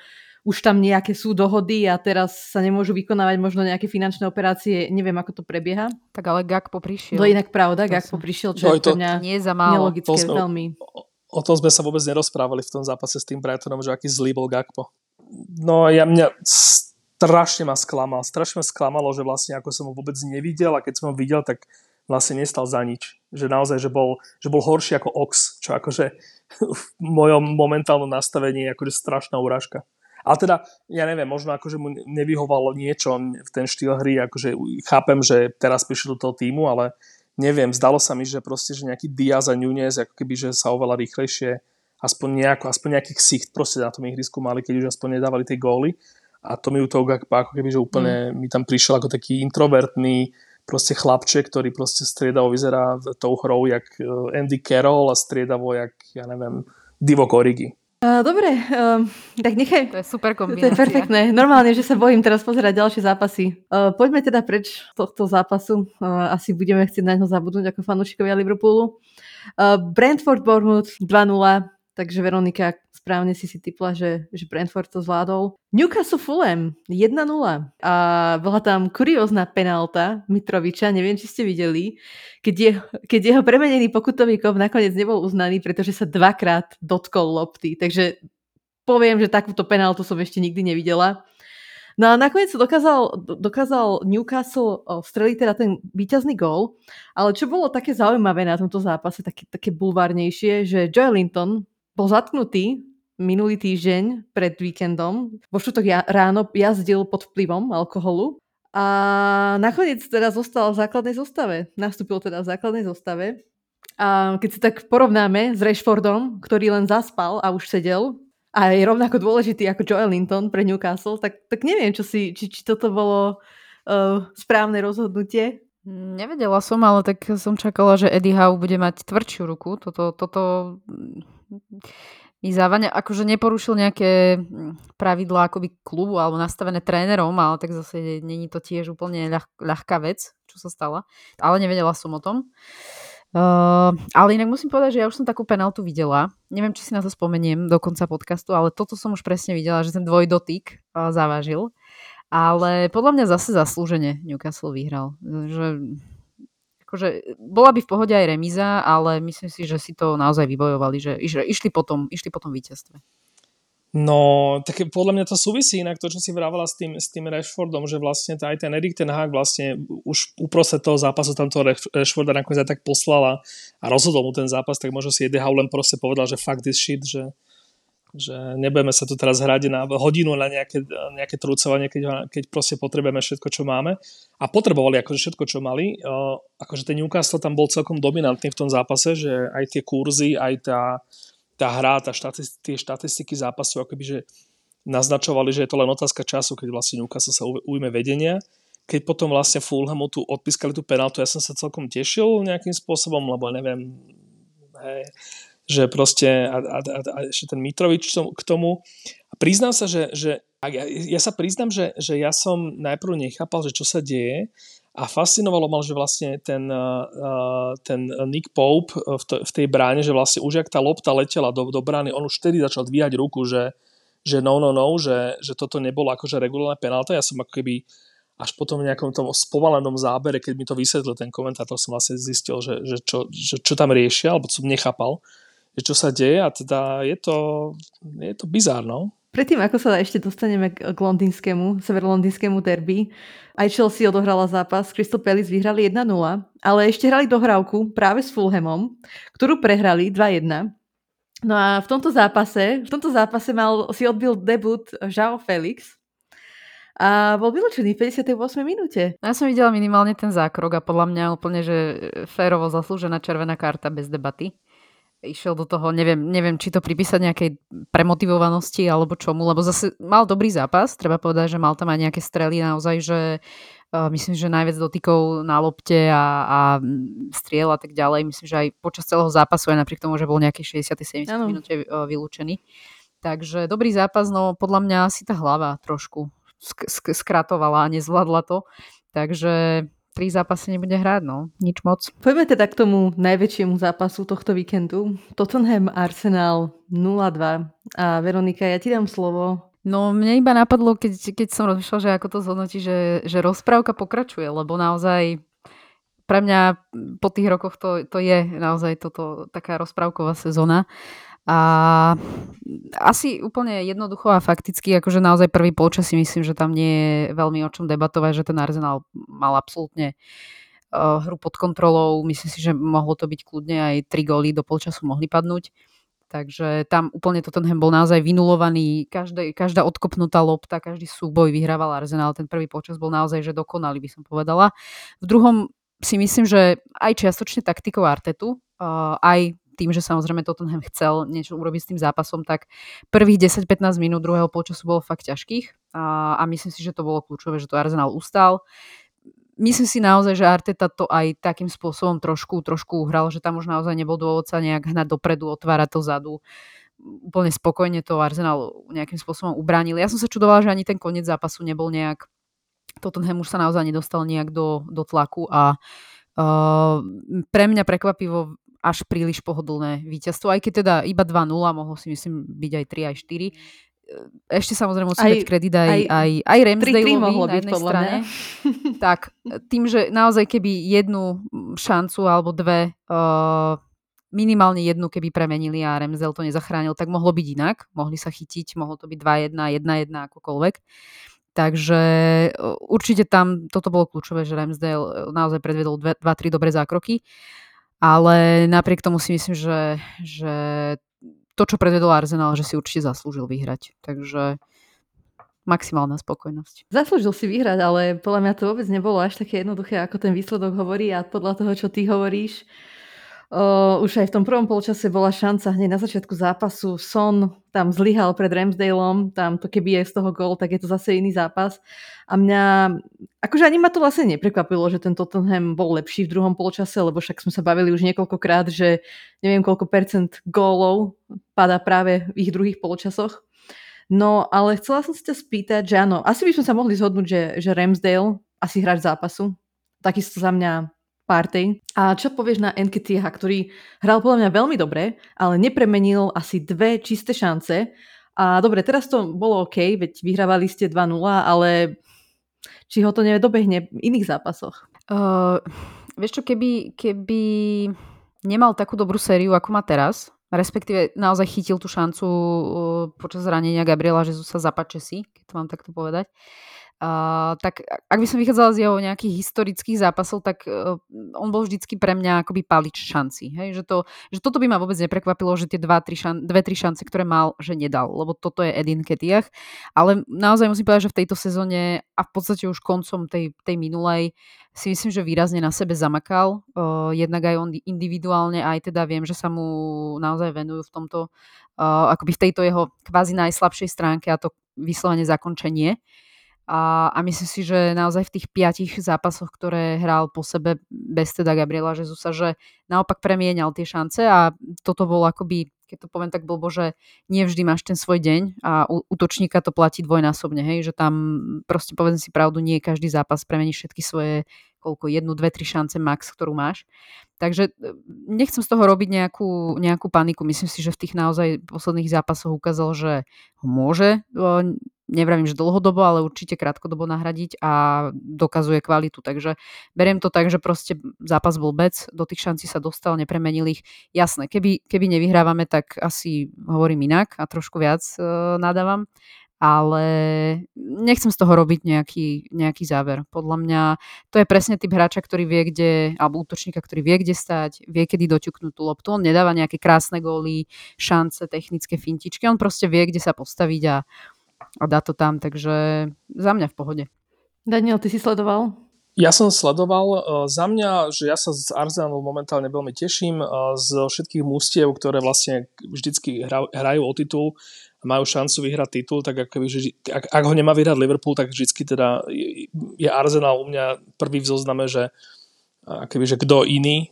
už tam nejaké sú dohody a teraz sa nemôžu vykonávať možno nejaké finančné operácie, neviem, ako to prebieha. Tak ale Gakpo prišiel. To je inak pravda, Gakpo prišiel, čo no, je to, mňa nie za málo. nelogické to sme, veľmi. O, o tom sme sa vôbec nerozprávali v tom zápase s tým Brightonom, že aký zlý bol Gakpo. No ja mňa strašne ma sklamal, strašne ma sklamalo, že vlastne ako som ho vôbec nevidel a keď som ho videl, tak vlastne nestal za nič. Že naozaj, že bol, že bol horší ako Ox, čo akože v mojom momentálnom nastavení je akože strašná urážka. Ale teda, ja neviem, možno akože mu nevyhovalo niečo v ten štýl hry, akože chápem, že teraz prišiel do toho týmu, ale neviem, zdalo sa mi, že proste, že nejaký Diaz a Nunez, ako keby, že sa oveľa rýchlejšie aspoň, nejako, aspoň nejakých ksicht proste na tom ihrisku mali, keď už aspoň nedávali tie góly. A to mi u toho Gakpa ako keby, že úplne mm. mi tam prišiel ako taký introvertný, proste chlapček, ktorý proste striedavo vyzerá tou hrou jak e, Andy Carroll a striedavo jak, ja neviem, Divo Origi. Dobre, uh, tak nechaj. To je super kombinácia. To je perfektné. Normálne, že sa bojím teraz pozerať ďalšie zápasy. Uh, poďme teda preč tohto zápasu. Uh, asi budeme chcieť na ňo zabudnúť ako fanúšikovia Liverpoolu. Uh, Brentford Bournemouth 2-0. Takže Veronika, správne si si typla, že, že Brentford to zvládol. Newcastle Fulham 1-0 a bola tam kuriózna penálta Mitroviča, neviem, či ste videli, keď, je, keď jeho premenený pokutový kop nakoniec nebol uznaný, pretože sa dvakrát dotkol lopty. Takže poviem, že takúto penáltu som ešte nikdy nevidela. No a nakoniec dokázal, dokázal Newcastle streliť teda ten víťazný gól, ale čo bolo také zaujímavé na tomto zápase, také, také bulvárnejšie, že Joe Linton bol zatknutý minulý týždeň pred víkendom. Vo štvrtok ja, ráno jazdil pod vplyvom alkoholu a nakoniec teda zostal v základnej zostave. Nastúpil teda v základnej zostave. A keď si tak porovnáme s Rashfordom, ktorý len zaspal a už sedel, a je rovnako dôležitý ako Joel Linton pre Newcastle, tak, tak neviem, čo si, či, či toto bolo uh, správne rozhodnutie. Nevedela som, ale tak som čakala, že Eddie Howe bude mať tvrdšiu ruku. Toto, toto mi závania, akože neporušil nejaké hm, pravidlá akoby klubu alebo nastavené trénerom, ale tak zase není to tiež úplne ľah, ľahká vec, čo sa stala. Ale nevedela som o tom. Uh, ale inak musím povedať, že ja už som takú penaltu videla. Neviem, či si na to spomeniem do konca podcastu, ale toto som už presne videla, že ten dvojdotyk uh, zavážil. Ale podľa mňa zase zaslúžene Newcastle vyhral. Že akože bola by v pohode aj remíza, ale myslím si, že si to naozaj vybojovali, že, išli potom, išli potom víťazstve. No, tak podľa mňa to súvisí inak to, čo si vravala s tým, s tým Rashfordom, že vlastne aj ten Erik ten Hag vlastne už uprostred toho zápasu tam toho Rashforda nakoniec aj tak poslala a rozhodol mu ten zápas, tak možno si Eddie len proste povedal, že fakt is shit, že, že nebudeme sa tu teraz hrať na hodinu na nejaké, nejaké trúcovanie, keď, keď proste potrebujeme všetko, čo máme. A potrebovali akože všetko, čo mali. Uh, akože ten Newcastle tam bol celkom dominantný v tom zápase, že aj tie kurzy, aj tá, tá hra, tá štatistiky, tie štatistiky zápasu akoby, že naznačovali, že je to len otázka času, keď vlastne Newcastle sa ujme vedenia. Keď potom vlastne Fulhamu tu odpískali tú penaltu, ja som sa celkom tešil nejakým spôsobom, lebo neviem, hej, že proste a, a, a, a ešte ten Mitrovič k tomu. A priznám sa, že, že ja, ja sa priznám, že, že ja som najprv nechápal, že čo sa deje a fascinovalo ma, že vlastne ten, ten Nick Pope v, tej bráne, že vlastne už ak tá lopta letela do, do brány, on už vtedy začal dvíhať ruku, že, že no, no, no, že, že toto nebolo akože regulárna penálta. Ja som ako keby až potom v nejakom tom spomalenom zábere, keď mi to vysvetlil ten komentátor, som vlastne zistil, že, že, čo, že čo tam riešia, alebo som nechápal že čo sa deje a teda je to, je to bizárno. Predtým, ako sa ešte dostaneme k londýnskému, severlondýnskému derby, aj Chelsea odohrala zápas, Crystal Palace vyhrali 1-0, ale ešte hrali dohrávku práve s Fulhamom, ktorú prehrali 2-1. No a v tomto zápase, v tomto zápase mal, si odbil debut João Felix, a bol vylúčený v 58. minúte. Ja som videla minimálne ten zákrok a podľa mňa úplne, že férovo zaslúžená červená karta bez debaty išiel do toho, neviem, neviem, či to pripísať nejakej premotivovanosti alebo čomu, lebo zase mal dobrý zápas, treba povedať, že mal tam aj nejaké strely naozaj, že uh, myslím, že najviac dotykov na lopte a, a striel a tak ďalej. Myslím, že aj počas celého zápasu, aj napriek tomu, že bol nejaký 60-70 minúte uh, vylúčený. Takže dobrý zápas, no podľa mňa asi tá hlava trošku sk- sk- skratovala a nezvládla to. Takže tri zápasy nebude hrať, no. Nič moc. Poďme teda k tomu najväčšiemu zápasu tohto víkendu. Tottenham Arsenal 0-2. A Veronika, ja ti dám slovo. No mne iba napadlo, keď, keď som rozmýšľala, že ako to zhodnotí, že, že rozprávka pokračuje, lebo naozaj pre mňa po tých rokoch to, to je naozaj toto taká rozprávková sezóna. A asi úplne jednoducho a fakticky, akože naozaj prvý polčas si myslím, že tam nie je veľmi o čom debatovať, že ten Arsenal mal absolútne uh, hru pod kontrolou. Myslím si, že mohlo to byť kľudne aj tri góly do polčasu mohli padnúť. Takže tam úplne Tottenham bol naozaj vynulovaný, každá, každá odkopnutá lopta, každý súboj vyhrával Arsenal, ten prvý počas bol naozaj že dokonalý, by som povedala. V druhom si myslím, že aj čiastočne taktikou Artetu, uh, aj tým, že samozrejme Tottenham chcel niečo urobiť s tým zápasom, tak prvých 10-15 minút druhého počasu bolo fakt ťažkých a, a myslím si, že to bolo kľúčové, že to Arsenal ustal. Myslím si naozaj, že Arteta to aj takým spôsobom trošku, trošku uhral, že tam už naozaj nebol dôvod sa nejak hnať dopredu, otvárať to zadu. Úplne spokojne to Arsenal nejakým spôsobom ubránil. Ja som sa čudovala, že ani ten koniec zápasu nebol nejak Tottenham už sa naozaj nedostal nejak do, do tlaku a uh, pre mňa prekvapivo až príliš pohodlné víťazstvo, aj keď teda iba 2-0, mohlo si myslím byť aj 3, aj 4. Ešte samozrejme musím dať kredit aj, aj, aj, aj Ramsdaleovi mohlo na jednej byť, strane. tak, tým, že naozaj keby jednu šancu alebo dve, uh, minimálne jednu keby premenili a Ramsdale to nezachránil, tak mohlo byť inak. Mohli sa chytiť, mohlo to byť 2-1, 1-1, akokoľvek. Takže určite tam toto bolo kľúčové, že Ramsdale naozaj predvedol 2-3 dobré zákroky. Ale napriek tomu si myslím, že, že to, čo predvedol Arsenal, že si určite zaslúžil vyhrať. Takže maximálna spokojnosť. Zaslúžil si vyhrať, ale podľa mňa to vôbec nebolo až také jednoduché, ako ten výsledok hovorí a podľa toho, čo ty hovoríš, Uh, už aj v tom prvom polčase bola šanca hneď na začiatku zápasu. Son tam zlyhal pred Ramsdaleom, tam to keby je z toho gol, tak je to zase iný zápas. A mňa, akože ani ma to vlastne neprekvapilo, že ten Tottenham bol lepší v druhom polčase, lebo však sme sa bavili už niekoľkokrát, že neviem koľko percent gólov padá práve v ich druhých polčasoch. No, ale chcela som sa ťa spýtať, že áno, asi by sme sa mohli zhodnúť, že, že Ramsdale asi hráč zápasu. Takisto za mňa Partey. A čo povieš na Nketiah, ktorý hral podľa mňa veľmi dobre, ale nepremenil asi dve čisté šance. A dobre, teraz to bolo OK, veď vyhrávali ste 2-0, ale či ho to nedobehne v iných zápasoch? Uh, vieš čo, keby, keby nemal takú dobrú sériu, ako má teraz, respektíve naozaj chytil tú šancu uh, počas zranenia Gabriela Jezusa za si, keď to mám takto povedať, Uh, tak ak by som vychádzala z jeho nejakých historických zápasov, tak uh, on bol vždycky pre mňa akoby palič šanci. Hej? Že, to, že toto by ma vôbec neprekvapilo, že tie dva, tri šan, dve, tri šance, ktoré mal, že nedal, lebo toto je Edin Ketiach. Ale naozaj musím povedať, že v tejto sezóne a v podstate už koncom tej, tej minulej si myslím, že výrazne na sebe zamakal. Uh, jednak aj on individuálne, aj teda viem, že sa mu naozaj venujú v tomto, uh, akoby v tejto jeho kvázi najslabšej stránke a to vyslovene zakončenie. A, a myslím si, že naozaj v tých piatich zápasoch, ktoré hral po sebe bez teda Gabriela Jezusa, že naopak premienial tie šance a toto bol akoby, keď to poviem tak blbo, že nie vždy máš ten svoj deň a u útočníka to platí dvojnásobne, hej, že tam proste povedzme si pravdu, nie každý zápas premení všetky svoje koľko, jednu, dve, tri šance max, ktorú máš. Takže e, nechcem z toho robiť nejakú, nejakú paniku. Myslím si, že v tých naozaj posledných zápasoch ukázal, že môže nevravím, že dlhodobo, ale určite krátkodobo nahradiť a dokazuje kvalitu. Takže beriem to tak, že proste zápas bol bec, do tých šancí sa dostal, nepremenil ich. Jasné, keby, keby nevyhrávame, tak asi hovorím inak a trošku viac e, nadávam, ale nechcem z toho robiť nejaký, nejaký záver. Podľa mňa to je presne typ hráča, ktorý vie, kde, alebo útočníka, ktorý vie, kde stať, vie, kedy doťuknúť tú loptu. On nedáva nejaké krásne góly, šance, technické fintičky, on proste vie, kde sa postaviť a a dá to tam, takže za mňa v pohode. Daniel, ty si sledoval? Ja som sledoval uh, za mňa, že ja sa z Arsenalu momentálne veľmi teším uh, z všetkých mústiev, ktoré vlastne vždycky hra, hrajú o titul majú šancu vyhrať titul, tak ak, že, ak, ak ho nemá vyhrať Liverpool, tak vždycky teda je, Arsenal u mňa prvý v zozname, že akoby, že kto iný,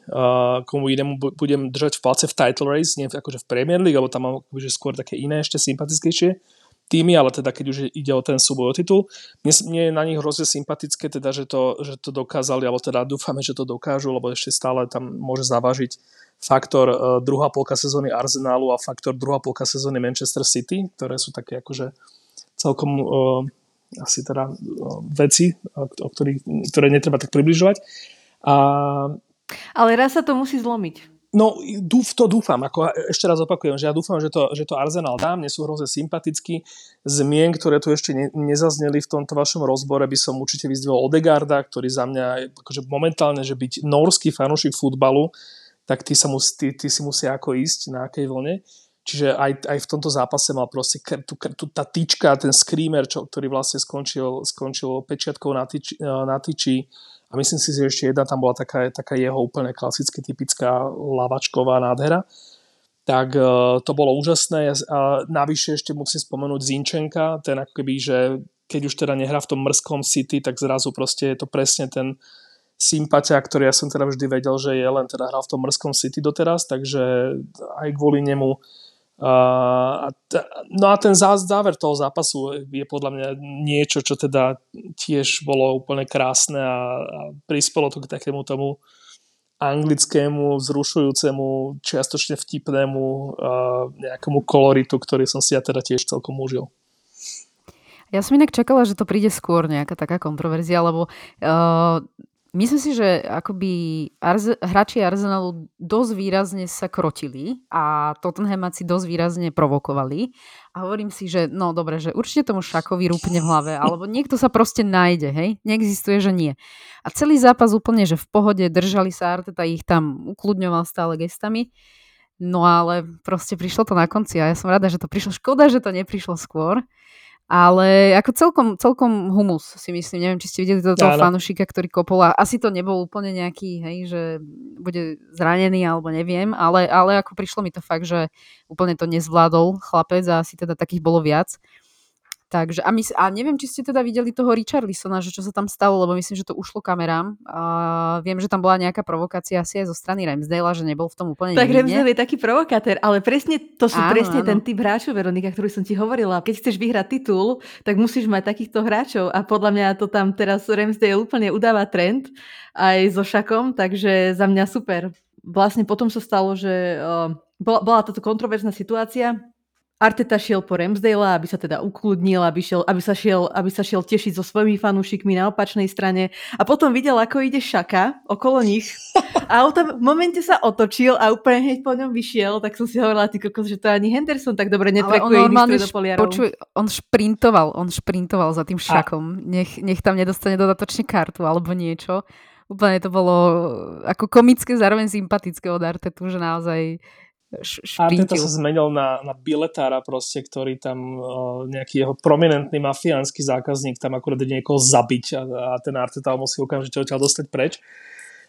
komu inému budem držať v palce v title race, nie akože v Premier League, alebo tam mám akoby, skôr také iné ešte sympatickejšie týmy, ale teda keď už ide o ten súboj o titul. Mne, mne na nich hrozne sympatické, teda, že, to, že to dokázali, alebo teda dúfame, že to dokážu, lebo ešte stále tam môže zavážiť faktor uh, druhá polka sezóny Arsenalu a faktor druhá polka sezóny Manchester City, ktoré sú také akože celkom uh, asi teda uh, veci, o ktorých, ktoré netreba tak približovať. A... Ale raz sa to musí zlomiť. No, dúf, to dúfam, ako ešte raz opakujem, že ja dúfam, že to, že to Arsenal dá, mne sú hrozne sympatickí. Zmien, ktoré tu ešte ne, nezazneli v tomto vašom rozbore, by som určite vyzdvihol Odegarda, ktorý za mňa, akože momentálne, že byť norský fanúšik futbalu, tak ty, sa mus, ty, ty si musia ako ísť na akej vlne. Čiže aj, aj v tomto zápase mal proste tú, tú, tá tyčka, ten screamer, čo, ktorý vlastne skončil, skončil pečiatkou na, tyči, na tyči. Myslím si, že ešte jedna tam bola taká, taká jeho úplne klasicky typická lavačková nádhera. Tak uh, to bolo úžasné. A navyše ešte musím spomenúť Zinčenka, ten ako že keď už teda nehrá v tom mrskom City, tak zrazu proste je to presne ten sympatia, ktorý ja som teda vždy vedel, že je len teda hral v tom mrskom City doteraz, takže aj kvôli nemu a t- no a ten záver toho zápasu je podľa mňa niečo, čo teda tiež bolo úplne krásne a, a prispelo to k takému tomu anglickému, vzrušujúcemu, čiastočne vtipnému uh, nejakému koloritu, ktorý som si ja teda tiež celkom užil. Ja som inak čakala, že to príde skôr nejaká taká kontroverzia, lebo uh, Myslím si, že akoby Arze- hráči Arsenalu dosť výrazne sa krotili a Tottenhamáci dosť výrazne provokovali. A hovorím si, že no dobre, že určite tomu Šakovi rúpne v hlave, alebo niekto sa proste nájde, hej? Neexistuje, že nie. A celý zápas úplne, že v pohode držali sa Arteta, ich tam ukludňoval stále gestami. No ale proste prišlo to na konci a ja som rada, že to prišlo. Škoda, že to neprišlo skôr. Ale ako celkom, celkom humus si myslím. Neviem, či ste videli toho ja, fanušika, ktorý kopol a asi to nebol úplne nejaký, hej, že bude zranený alebo neviem, ale, ale ako prišlo mi to fakt, že úplne to nezvládol chlapec a asi teda takých bolo viac. Takže, a, my, a neviem, či ste teda videli toho Richarlisona, že čo sa tam stalo, lebo myslím, že to ušlo kamerám. A viem, že tam bola nejaká provokácia asi aj zo strany Ramsdale, že nebol v tom úplne Tak Ramsdale je taký provokátor, ale presne to sú áno, presne áno. ten typ hráčov, Veronika, ktorý som ti hovorila. Keď chceš vyhrať titul, tak musíš mať takýchto hráčov a podľa mňa to tam teraz Ramsdale úplne udáva trend aj so Šakom, takže za mňa super. Vlastne potom sa stalo, že uh, bola, bola táto kontroverzná situácia, Arteta šiel po Ramsdale, aby sa teda ukludnil, aby, šiel, aby, sa šiel, aby sa šiel tešiť so svojimi fanúšikmi na opačnej strane. A potom videl, ako ide Šaka okolo nich. A v momente sa otočil a úplne hneď po ňom vyšiel, tak som si hovorila, ty kokos, že to ani Henderson tak dobre netrekuje iných stredopoliarov. Počuj, on šprintoval, on šprintoval za tým Šakom, nech, nech tam nedostane dodatočne kartu alebo niečo. Úplne to bolo ako komické, zároveň sympatické od Artetu, že naozaj špintil. Arteta sa zmenil na, na biletára proste, ktorý tam uh, nejaký jeho prominentný mafiánsky zákazník tam akurát niekoho zabiť a, a ten Arteta musí okamžite odtiaľ dostať preč.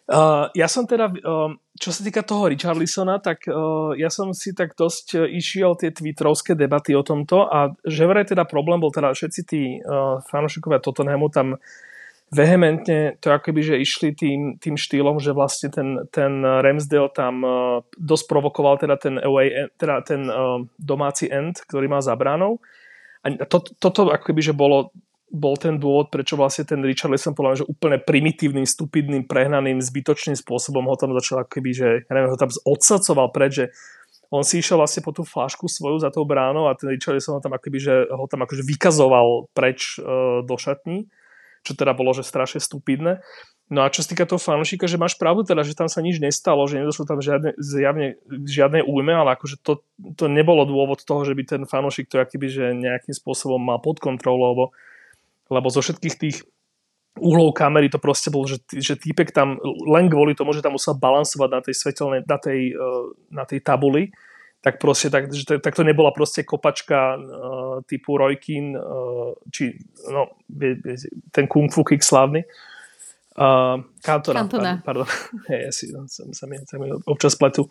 Uh, ja som teda, uh, čo sa týka toho Richarlisona, tak uh, ja som si tak dosť išiel tie twitterovské debaty o tomto a že vraj teda problém bol teda všetci tí uh, fanúšikovia Tottenhamu tam vehementne to akoby, že išli tým, tým štýlom, že vlastne ten, ten Ramsdale tam uh, dosť provokoval teda ten, away, teda ten uh, domáci end, ktorý mal za bránou. A to, toto akoby, že bolo bol ten dôvod, prečo vlastne ten Richarlison podľa mňa, že úplne primitívnym, stupidným, prehnaným, zbytočným spôsobom ho tam začal akoby, že ja neviem, ho tam odsacoval preč, že on si išiel vlastne po tú flášku svoju za tou bránou a ten Richarlison ho tam akoby, že ho tam akože vykazoval preč uh, do šatní čo teda bolo, že strašne stupidné. No a čo sa týka toho fanúšika, že máš pravdu teda, že tam sa nič nestalo, že nedošlo tam žiadne, zjavne žiadnej újme, ale akože to, to nebolo dôvod toho, že by ten fanúšik to akýby, že nejakým spôsobom mal pod kontrolou, lebo, lebo zo všetkých tých uhlov kamery to proste bol, že, že týpek tam len kvôli tomu, že tam musel balansovať na tej svetelnej, na tej, eh, na tej tabuli, tak proste, tak, že, tak to nebola proste kopačka uh, typu Rojkin, uh, či no, ten kung fu kick slávny. Uh, Kantona, Kantona. Pardon, pardon. ja si, sa, sa, mi, sa mi občas pletu.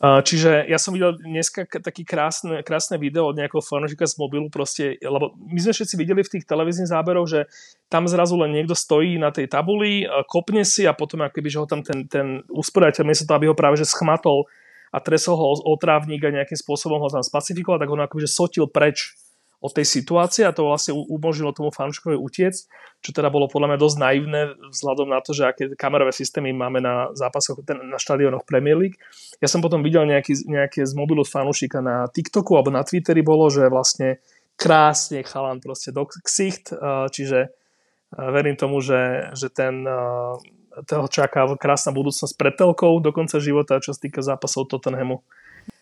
Uh, čiže ja som videl dneska taký krásne, krásne video od nejakého fanúšika z mobilu proste, lebo my sme všetci videli v tých televíznych záberoch, že tam zrazu len niekto stojí na tej tabuli, kopne si a potom akoby, že ho tam ten, ten usporiadateľ, miesto to, aby ho práve že schmatol a tresol ho o trávnik a nejakým spôsobom ho tam spacifikoval, tak on akože sotil preč od tej situácie a to vlastne umožnilo tomu fanúšikovi utiec, čo teda bolo podľa mňa dosť naivné vzhľadom na to, že aké kamerové systémy máme na zápasoch, na štadionoch Premier League. Ja som potom videl nejaký, nejaké z mobilu fanúšika na TikToku alebo na Twitteri bolo, že vlastne krásne chalan proste do ksicht, čiže verím tomu, že, že ten toho čaká krásna budúcnosť pred telkou do konca života, čo sa týka zápasov Tottenhamu.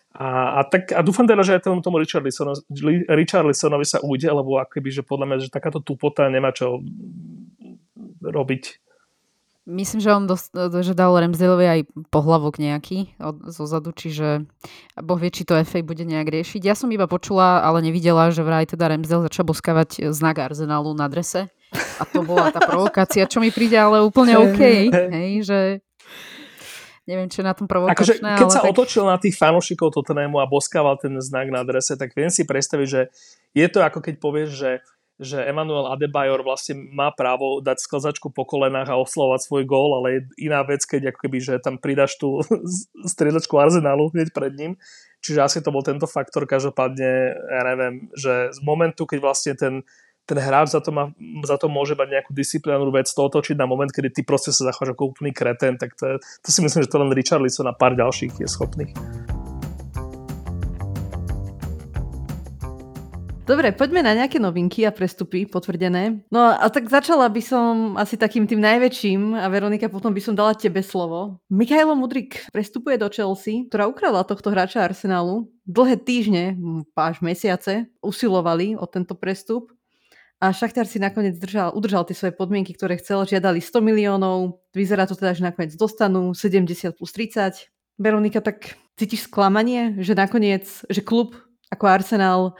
A, a, tak, a dúfam teda, že aj tomu, tomu Richarlisonovi, Richarlisonovi sa ujde, lebo akoby, že podľa mňa, že takáto tupota nemá čo robiť Myslím, že on dost, že dal Ramsdaleovi aj pohlavok nejaký od, zo zadu, čiže Boh vie, či to FA bude nejak riešiť. Ja som iba počula, ale nevidela, že vraj teda Ramsdale začal boskavať znak Arsenalu na drese. A to bola tá provokácia, čo mi príde ale úplne OK. Hej, že neviem, čo je na tom provokačné. Akože, keď ale sa tak... otočil na tých fanúšikov Tottenhamu a boskával ten znak na drese, tak viem si predstaviť, že je to ako keď povieš, že že Emanuel Adebayor vlastne má právo dať sklzačku po kolenách a oslovať svoj gól, ale je iná vec, keď ako keby, že tam pridaš tú striedačku Arsenalu hneď pred ním. Čiže asi to bol tento faktor, každopádne, ja neviem, že z momentu, keď vlastne ten, ten hráč za to, má, za to môže mať nejakú disciplinárnu vec, to otočiť na moment, kedy ty proste sa zachováš ako úplný kreten, tak to, je, to si myslím, že to len Richarlison a pár ďalších je schopných. Dobre, poďme na nejaké novinky a prestupy potvrdené. No a tak začala by som asi takým tým najväčším a Veronika, potom by som dala tebe slovo. Mikhailo Mudrik prestupuje do Chelsea, ktorá ukradla tohto hráča Arsenalu. Dlhé týždne, až mesiace usilovali o tento prestup a Šachtar si nakoniec držal, udržal tie svoje podmienky, ktoré chcel. Žiadali 100 miliónov, vyzerá to teda, že nakoniec dostanú 70 plus 30. Veronika, tak cítiš sklamanie, že nakoniec, že klub ako Arsenal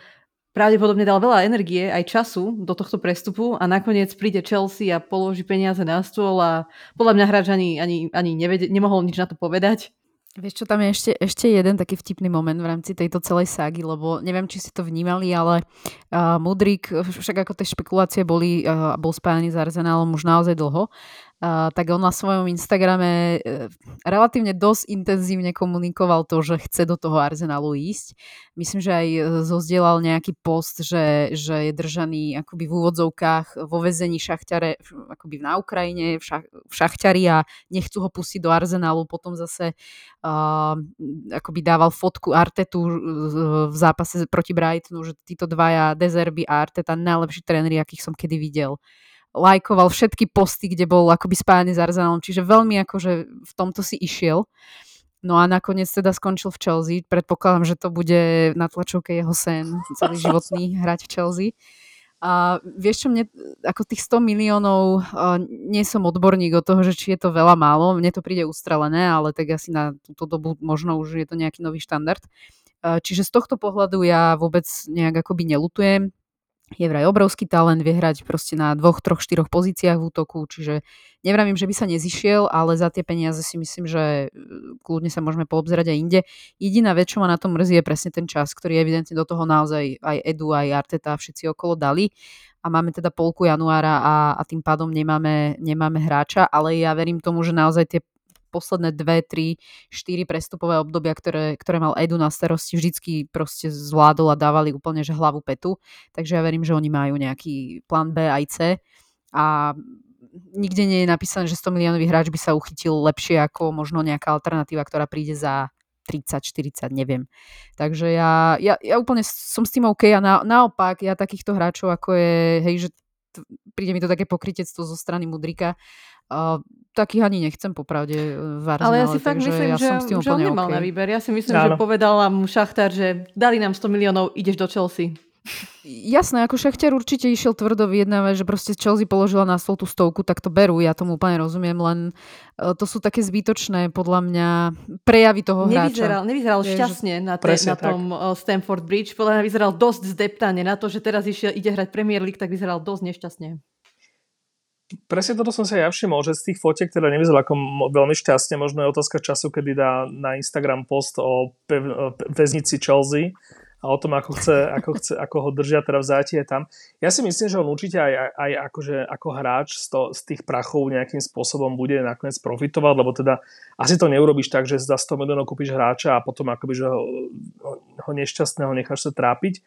pravdepodobne dal veľa energie aj času do tohto prestupu a nakoniec príde Chelsea a položí peniaze na stôl a podľa mňa hráč ani, ani, ani nevede, nemohol nič na to povedať. Vieš čo, tam je ešte, ešte jeden taký vtipný moment v rámci tejto celej ságy, lebo neviem, či si to vnímali, ale uh, Mudrik, však ako tie špekulácie boli, uh, bol spájaný s Arsenálom už naozaj dlho Tak on na svojom Instagrame uh, relatívne dosť intenzívne komunikoval to, že chce do toho Arsenalu ísť. Myslím, že aj uh, zozdielal nejaký post, že, že je držaný akoby v úvodzovkách vo väzení šachťare, akoby na Ukrajine, v, šach, v šachťari a nechcú ho pustiť do Arsenalu. Potom zase uh, akoby dával fotku Artetu v zápase proti Brightonu, že títo dvaja, Dezerby a Arteta, najlepší tréneri, akých som kedy videl lajkoval všetky posty, kde bol akoby spájany s Arsenalom, čiže veľmi akože v tomto si išiel. No a nakoniec teda skončil v Chelsea. Predpokladám, že to bude na tlačovke jeho sen, celý životný hrať v Chelsea. A vieš čo, mne ako tých 100 miliónov, uh, nie som odborník o toho, že či je to veľa málo, mne to príde ustrelené, ale tak asi na túto dobu možno už je to nejaký nový štandard. Uh, čiže z tohto pohľadu ja vôbec nejak akoby nelutujem je vraj obrovský talent, vie hrať proste na dvoch, troch, štyroch pozíciách v útoku, čiže nevravím, že by sa nezišiel, ale za tie peniaze si myslím, že e, kľudne sa môžeme poobzerať aj inde. Jediná vec, čo ma na tom mrzí, je presne ten čas, ktorý evidentne do toho naozaj aj Edu, aj Arteta všetci okolo dali a máme teda polku januára a, a tým pádom nemáme, nemáme hráča, ale ja verím tomu, že naozaj tie posledné dve, tri, štyri prestupové obdobia, ktoré, ktoré mal Edu na starosti, vždycky proste zvládol a dávali úplne že hlavu petu. Takže ja verím, že oni majú nejaký plán B aj C. A nikde nie je napísané, že 100 miliónový hráč by sa uchytil lepšie ako možno nejaká alternatíva, ktorá príde za 30, 40, neviem. Takže ja, ja, ja úplne som s tým OK a na, naopak ja takýchto hráčov ako je, hej, že príde mi to také pokrytectvo zo strany Mudrika, uh, takých ani nechcem popravde e, v Arsenále. Ale ja si fakt myslím, ja že, som s tým že on nemal okay. na výber. Ja si myslím, Áno. že povedala mu Šachtar, že dali nám 100 miliónov, ideš do Chelsea. Jasné, ako Šachtar určite išiel tvrdo vyjednávať, že proste Chelsea položila na stôl tú stovku, tak to berú, ja tomu úplne rozumiem, len e, to sú také zbytočné, podľa mňa, prejavy toho nevyzeral, hráča. Nevyzeral šťastne na, te, na tom tak. E, Stamford Bridge, podľa mňa vyzeral dosť zdeptane na to, že teraz išiel, ide hrať Premier League, tak vyzeral dosť nešťastne. Presne toto som sa ja všimol, že z tých fotiek teda nevyzeral ako veľmi šťastne, možno je otázka času, kedy dá na Instagram post o pev, väznici Chelsea a o tom, ako, chce, ako, chce, ako ho držia teda v zátie tam. Ja si myslím, že on určite aj, aj akože, ako hráč z, to, z tých prachov nejakým spôsobom bude nakoniec profitovať, lebo teda asi to neurobiš tak, že za 100 miliónov kúpiš hráča a potom akoby, že ho, ho nešťastného necháš sa trápiť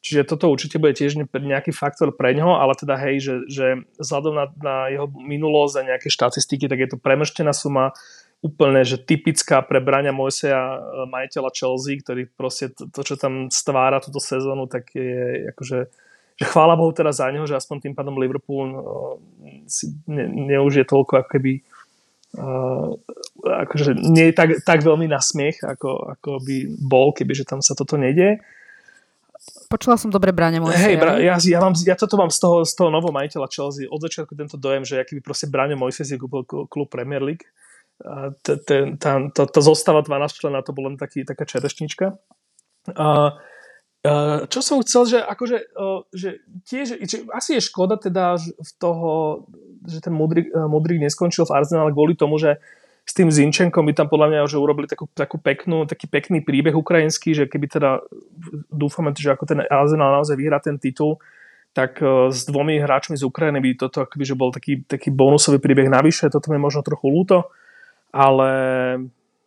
Čiže toto určite bude tiež nejaký faktor pre ňo, ale teda hej, že, že vzhľadom na, na jeho minulosť a nejaké štatistiky, tak je to premrštená suma, úplne, že typická pre Braňa Mojseja, e, majiteľa Chelsea, ktorý proste to, to, čo tam stvára túto sezónu, tak je akože že chvála Bohu teda za neho, že aspoň tým pádom Liverpool no, si ne, neužije toľko ako keby uh, akože nie je tak, tak veľmi na smiech, ako, ako by bol, keby že tam sa toto nedie. Počula som dobre bráne môj Hej, bra, ja, ja, mám, ja toto mám z toho, z toho nového majiteľa Chelsea. Od začiatku tento dojem, že aký by proste Bráňo Mojses si kúpil klub Premier League. A t, t, tá, tá, tá zostava 12 člena to bola len taký, taká čerešnička. A, a, čo som chcel, že akože, že tiež, že asi je škoda teda v toho, že ten Mudrik, Mudrik neskončil v Arsenale kvôli tomu, že s tým Zinčenkom by tam podľa mňa že urobili takú, takú peknú, taký pekný príbeh ukrajinský, že keby teda dúfame, že ako ten Arsenal naozaj vyhrá ten titul, tak e, s dvomi hráčmi z Ukrajiny by toto akoby, že bol taký, taký bonusový príbeh navyše, toto mi možno trochu ľúto, ale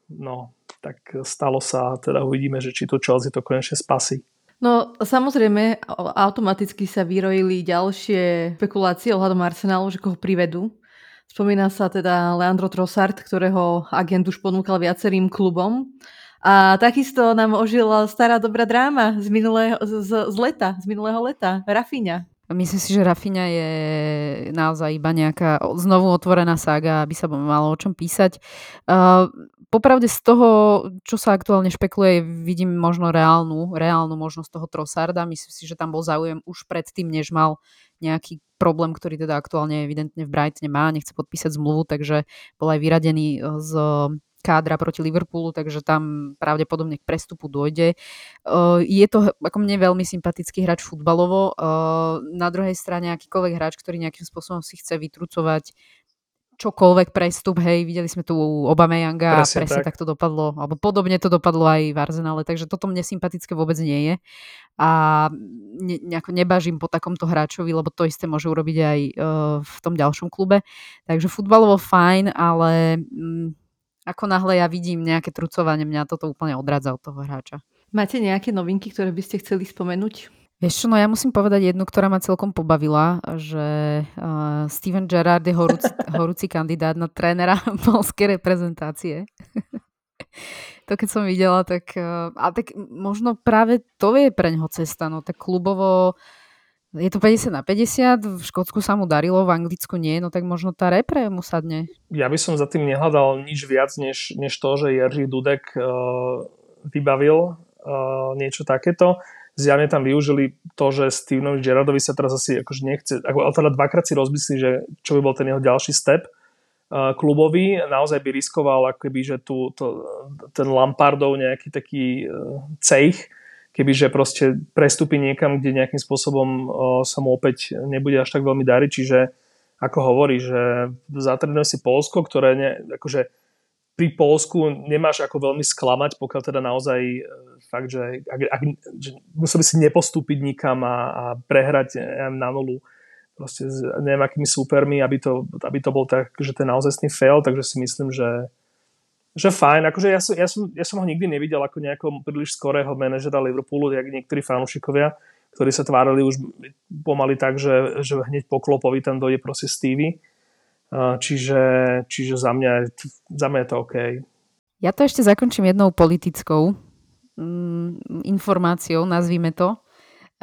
no, tak stalo sa, teda uvidíme, že či to Chelsea to konečne spasí. No samozrejme, automaticky sa vyrojili ďalšie špekulácie ohľadom Arsenalu, že koho privedú. Spomína sa teda Leandro Trossard, ktorého agent už ponúkal viacerým klubom. A takisto nám ožila stará dobrá dráma z, minulého, z, z leta, z minulého leta, Rafinha. Myslím si, že Rafinha je naozaj iba nejaká znovu otvorená sága, aby sa malo o čom písať. Uh, popravde z toho, čo sa aktuálne špekuluje, vidím možno reálnu, reálnu možnosť toho Trossarda. Myslím si, že tam bol záujem už predtým, než mal nejaký problém, ktorý teda aktuálne evidentne v Brightone má, nechce podpísať zmluvu, takže bol aj vyradený z kádra proti Liverpoolu, takže tam pravdepodobne k prestupu dojde. E, je to ako mne veľmi sympatický hráč futbalovo. E, na druhej strane akýkoľvek hráč, ktorý nejakým spôsobom si chce vytrucovať čokoľvek prestup, hej, videli sme tu Obameyanga presne a presne tak. tak to dopadlo, alebo podobne to dopadlo aj v Arsenale, takže toto mne sympatické vôbec nie je a ne, nejako nebažím po takomto hráčovi, lebo to isté môže urobiť aj uh, v tom ďalšom klube, takže futbalovo fajn, ale um, ako náhle ja vidím nejaké trucovanie, mňa toto úplne odradza od toho hráča. Máte nejaké novinky, ktoré by ste chceli spomenúť? Vieš čo, no ja musím povedať jednu, ktorá ma celkom pobavila, že uh, Steven Gerrard je horúci, horúci kandidát na trénera polskej reprezentácie. to keď som videla, tak, uh, a tak možno práve to je pre ňoho cesta, no tak klubovo je to 50 na 50, v Škótsku sa mu darilo, v Anglicku nie, no tak možno tá repre mu sadne. Ja by som za tým nehľadal nič viac, než, než to, že Jerzy Dudek uh, vybavil uh, niečo takéto. Zjavne tam využili to, že Stevenovi Gerardovi sa teraz asi akože nechce, ako, ale teda dvakrát si rozmyslí, že čo by bol ten jeho ďalší step uh, klubový, naozaj by riskoval akoby, že tu, to, ten Lampardov nejaký taký uh, kebyže proste prestúpi niekam, kde nejakým spôsobom sa mu opäť nebude až tak veľmi dariť, čiže ako hovorí, že zatrenuje si Polsko, ktoré ne, akože pri Polsku nemáš ako veľmi sklamať, pokiaľ teda naozaj e, fakt, že, ak, ak, že musel by si nepostúpiť nikam a, a prehrať neviem, na nulu proste s neviem akými súpermi, aby to, aby to bol tak, že ten naozajstný fail, takže si myslím, že, že fajn. Akože ja, som, ja, som, ja som ho nikdy nevidel ako nejakého príliš skorého manažera Liverpoolu, jak niektorí fanúšikovia, ktorí sa tvárili už pomaly tak, že, že hneď po klopovi tam dojde proste Stevie Čiže, čiže za, mňa, za mňa je to OK. Ja to ešte zakončím jednou politickou mm, informáciou, nazvime to.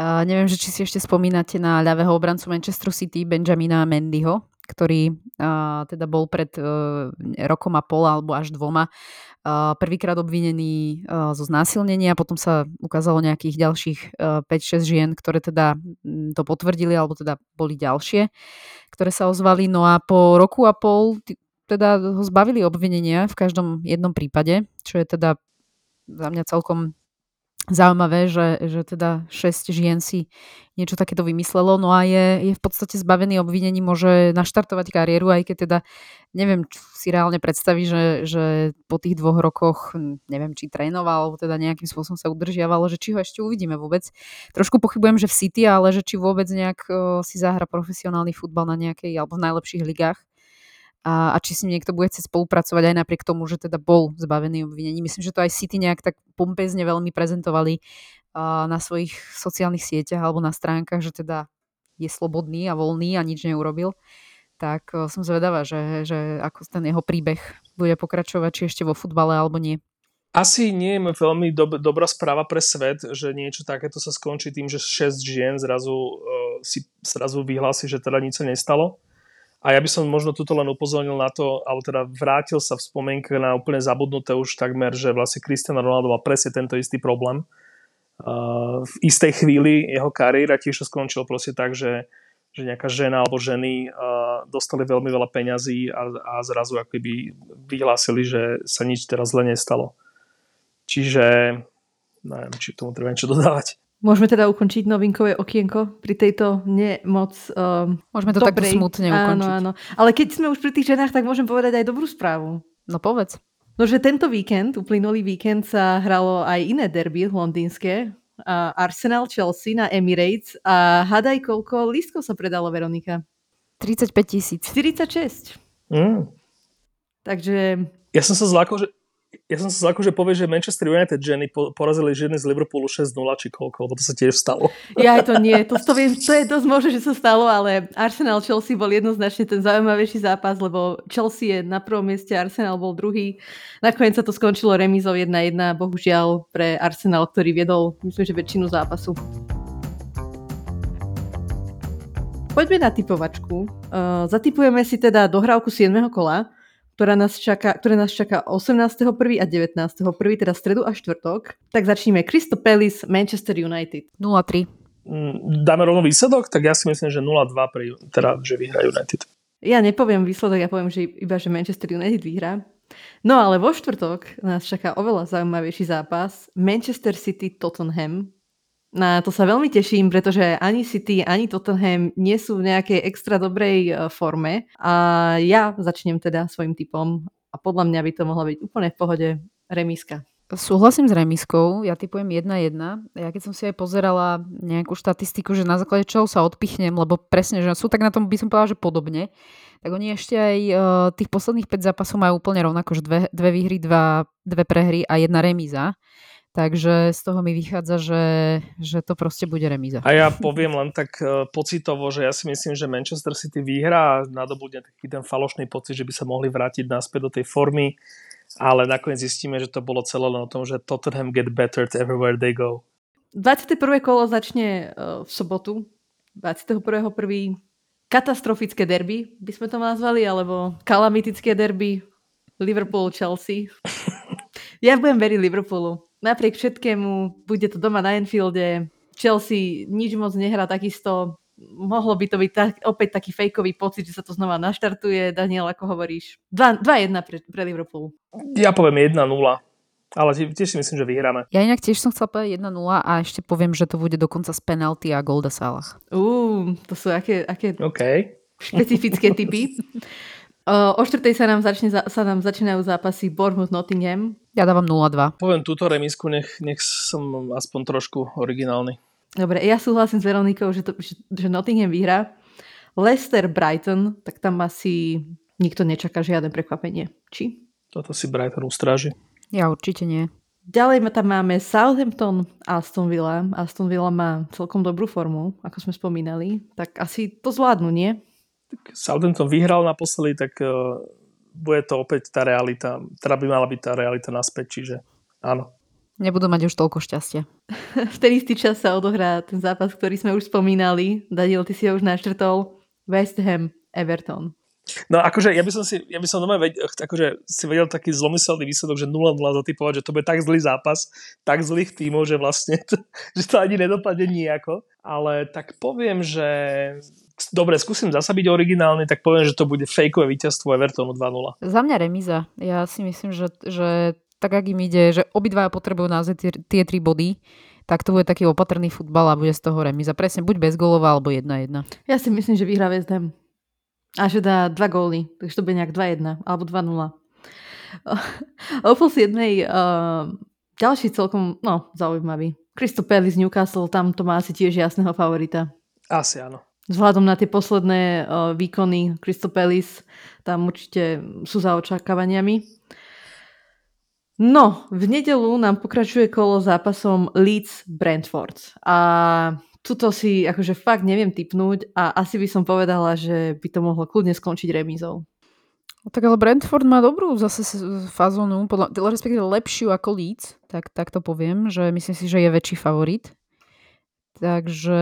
Uh, neviem, že či si ešte spomínate na ľavého obrancu Manchester City Benjamina Mendyho, ktorý uh, teda bol pred uh, rokom a pol alebo až dvoma uh, prvýkrát obvinený uh, zo znásilnenia, potom sa ukázalo nejakých ďalších uh, 5-6 žien, ktoré teda to potvrdili alebo teda boli ďalšie ktoré sa ozvali. No a po roku a pol teda ho zbavili obvinenia v každom jednom prípade, čo je teda za mňa celkom zaujímavé, že, že teda 6 žien si niečo takéto vymyslelo, no a je, je v podstate zbavený obvinení, môže naštartovať kariéru, aj keď teda neviem, či si reálne predstaví, že, že po tých dvoch rokoch, neviem, či trénoval, alebo teda nejakým spôsobom sa udržiavalo, že či ho ešte uvidíme vôbec. Trošku pochybujem, že v City, ale že či vôbec nejak si zahra profesionálny futbal na nejakej, alebo v najlepších ligách a, a či s ním niekto bude chcieť spolupracovať aj napriek tomu, že teda bol zbavený obvinení. Myslím, že to aj City nejak tak pompezne veľmi prezentovali uh, na svojich sociálnych sieťach alebo na stránkach, že teda je slobodný a voľný a nič neurobil. Tak uh, som zvedavá, že, že ako ten jeho príbeh bude pokračovať, či ešte vo futbale alebo nie. Asi nie je veľmi dob- dobrá správa pre svet, že niečo takéto sa skončí tým, že 6 žien zrazu uh, si zrazu vyhlási, že teda nič sa nestalo a ja by som možno tuto len upozornil na to, alebo teda vrátil sa v spomienke na úplne zabudnuté už takmer, že vlastne Cristiano Ronaldo mal presne tento istý problém. Uh, v istej chvíli jeho kariéra tiež to skončilo proste tak, že, že nejaká žena alebo ženy uh, dostali veľmi veľa peňazí a, a zrazu akoby vyhlásili, že sa nič teraz zle nestalo. Čiže neviem, či tomu treba niečo dodávať. Môžeme teda ukončiť novinkové okienko pri tejto nemoc um, Môžeme to dobrej. takto smutne ukončiť. Áno, áno. Ale keď sme už pri tých ženách, tak môžem povedať aj dobrú správu. No povedz. No, že tento víkend, uplynulý víkend sa hralo aj iné derby londýnske. A Arsenal Chelsea na Emirates a hadaj koľko lístkov sa predalo, Veronika? 35 tisíc. 46. Mm. Takže Ja som sa zlákol, že ja som sa zlákol, že povie, že Manchester United ženy po- porazili ženy z Liverpoolu 6-0 či koľko, lebo to sa tiež stalo. ja to nie. To, to, viem, to je dosť možné, že sa stalo, ale Arsenal Chelsea bol jednoznačne ten zaujímavejší zápas, lebo Chelsea je na prvom mieste, Arsenal bol druhý. Nakoniec sa to skončilo remízou 1-1, bohužiaľ pre Arsenal, ktorý viedol, myslím, že väčšinu zápasu. Poďme na typovačku. Uh, zatipujeme si teda dohrávku 7. kola, ktorá nás čaká, ktoré nás čaká 18.1. a 19.1., teda stredu a štvrtok. Tak začneme. Crystal Palace, Manchester United. 0-3. Mm, Dáme rovno výsledok, tak ja si myslím, že 0-2 pri, teda, že vyhrá United. Ja nepoviem výsledok, ja poviem, že iba, že Manchester United vyhrá. No ale vo štvrtok nás čaká oveľa zaujímavejší zápas. Manchester City Tottenham. Na to sa veľmi teším, pretože ani City, ani Tottenham nie sú v nejakej extra dobrej e, forme. A ja začnem teda svojim typom a podľa mňa by to mohla byť úplne v pohode remíska. Súhlasím s remiskou, ja typujem 1-1. Ja keď som si aj pozerala nejakú štatistiku, že na základe čoho sa odpichnem, lebo presne, že sú tak na tom, by som povedala, že podobne, tak oni ešte aj uh, tých posledných 5 zápasov majú úplne rovnako, že dve, dve výhry, dva, dve prehry a jedna remíza. Takže z toho mi vychádza, že, že to proste bude remíza. A ja poviem len tak uh, pocitovo, že ja si myslím, že Manchester City vyhrá a nadobudne taký ten falošný pocit, že by sa mohli vrátiť naspäť do tej formy, ale nakoniec zistíme, že to bolo celé len o tom, že Tottenham get better everywhere they go. 21. kolo začne uh, v sobotu. 21.1. Katastrofické derby, by sme to nazvali, alebo kalamitické derby Liverpool-Chelsea. ja budem veriť Liverpoolu. Napriek všetkému, bude to doma na Enfielde. Chelsea nič moc nehrá takisto. Mohlo by to byť tak, opäť taký fejkový pocit, že sa to znova naštartuje. Daniel, ako hovoríš? 2-1 pre, pre Liverpool. Ja poviem 1-0, ale tiež si myslím, že vyhráme. Ja inak tiež som chcela povedať 1-0 a ešte poviem, že to bude dokonca z penalty a Golda Salah. Uú, to sú aké, aké OK. špecifické typy. O, o štvrtej sa nám, začne, sa nám začínajú zápasy Bournemouth-Nottingham. Ja dávam 0-2. Poviem túto remisku, nech, nech som aspoň trošku originálny. Dobre, ja súhlasím s Veronikou, že, to, že, že Nottingham vyhrá. Leicester-Brighton, tak tam asi nikto nečaká žiadne prekvapenie. Či? Toto si Brighton ustráži. Ja určite nie. Ďalej tam máme Southampton, Aston Villa. Aston Villa má celkom dobrú formu, ako sme spomínali. Tak asi to zvládnu, nie? Southampton vyhral naposledy, tak uh, bude to opäť tá realita, teda by mala byť tá realita naspäť, čiže áno. Nebudú mať už toľko šťastia. v ten istý čas sa odohrá ten zápas, ktorý sme už spomínali. Daniel, ty si ho už naštrtol. West Ham, Everton. No akože ja by som si, ja by som doma vedel, akože si vedel taký zlomyselný výsledok, že 0-0 zatypovať, že to bude tak zlý zápas, tak zlých tímov, že vlastne to, že to ani nedopadne nejako. Ale tak poviem, že dobre, skúsim zasa byť originálny, tak poviem, že to bude fejkové víťazstvo Evertonu 2-0. Za mňa remíza. Ja si myslím, že, že tak, ak im ide, že obidvaja potrebujú naozaj tie, tie tri body, tak to bude taký opatrný futbal a bude z toho remíza. Presne, buď bez golova, alebo 1-1. Ja si myslím, že vyhrá West Ham. A že dá dva góly, takže to bude nejak 2-1 alebo 2-0. O pol 7. Uh, ďalší celkom, no, zaujímavý. Crystal Palace Newcastle, tam to má asi tiež jasného favorita. Asi áno. Vzhľadom na tie posledné uh, výkony Crystal Palace, tam určite sú za očakávaniami. No, v nedelu nám pokračuje kolo zápasom Leeds Brentford. A tuto si akože fakt neviem typnúť a asi by som povedala, že by to mohlo kľudne skončiť remízou. No tak ale Brentford má dobrú zase fazónu, podľa, respektíve lepšiu ako Leeds, tak, tak to poviem, že myslím si, že je väčší favorit. Takže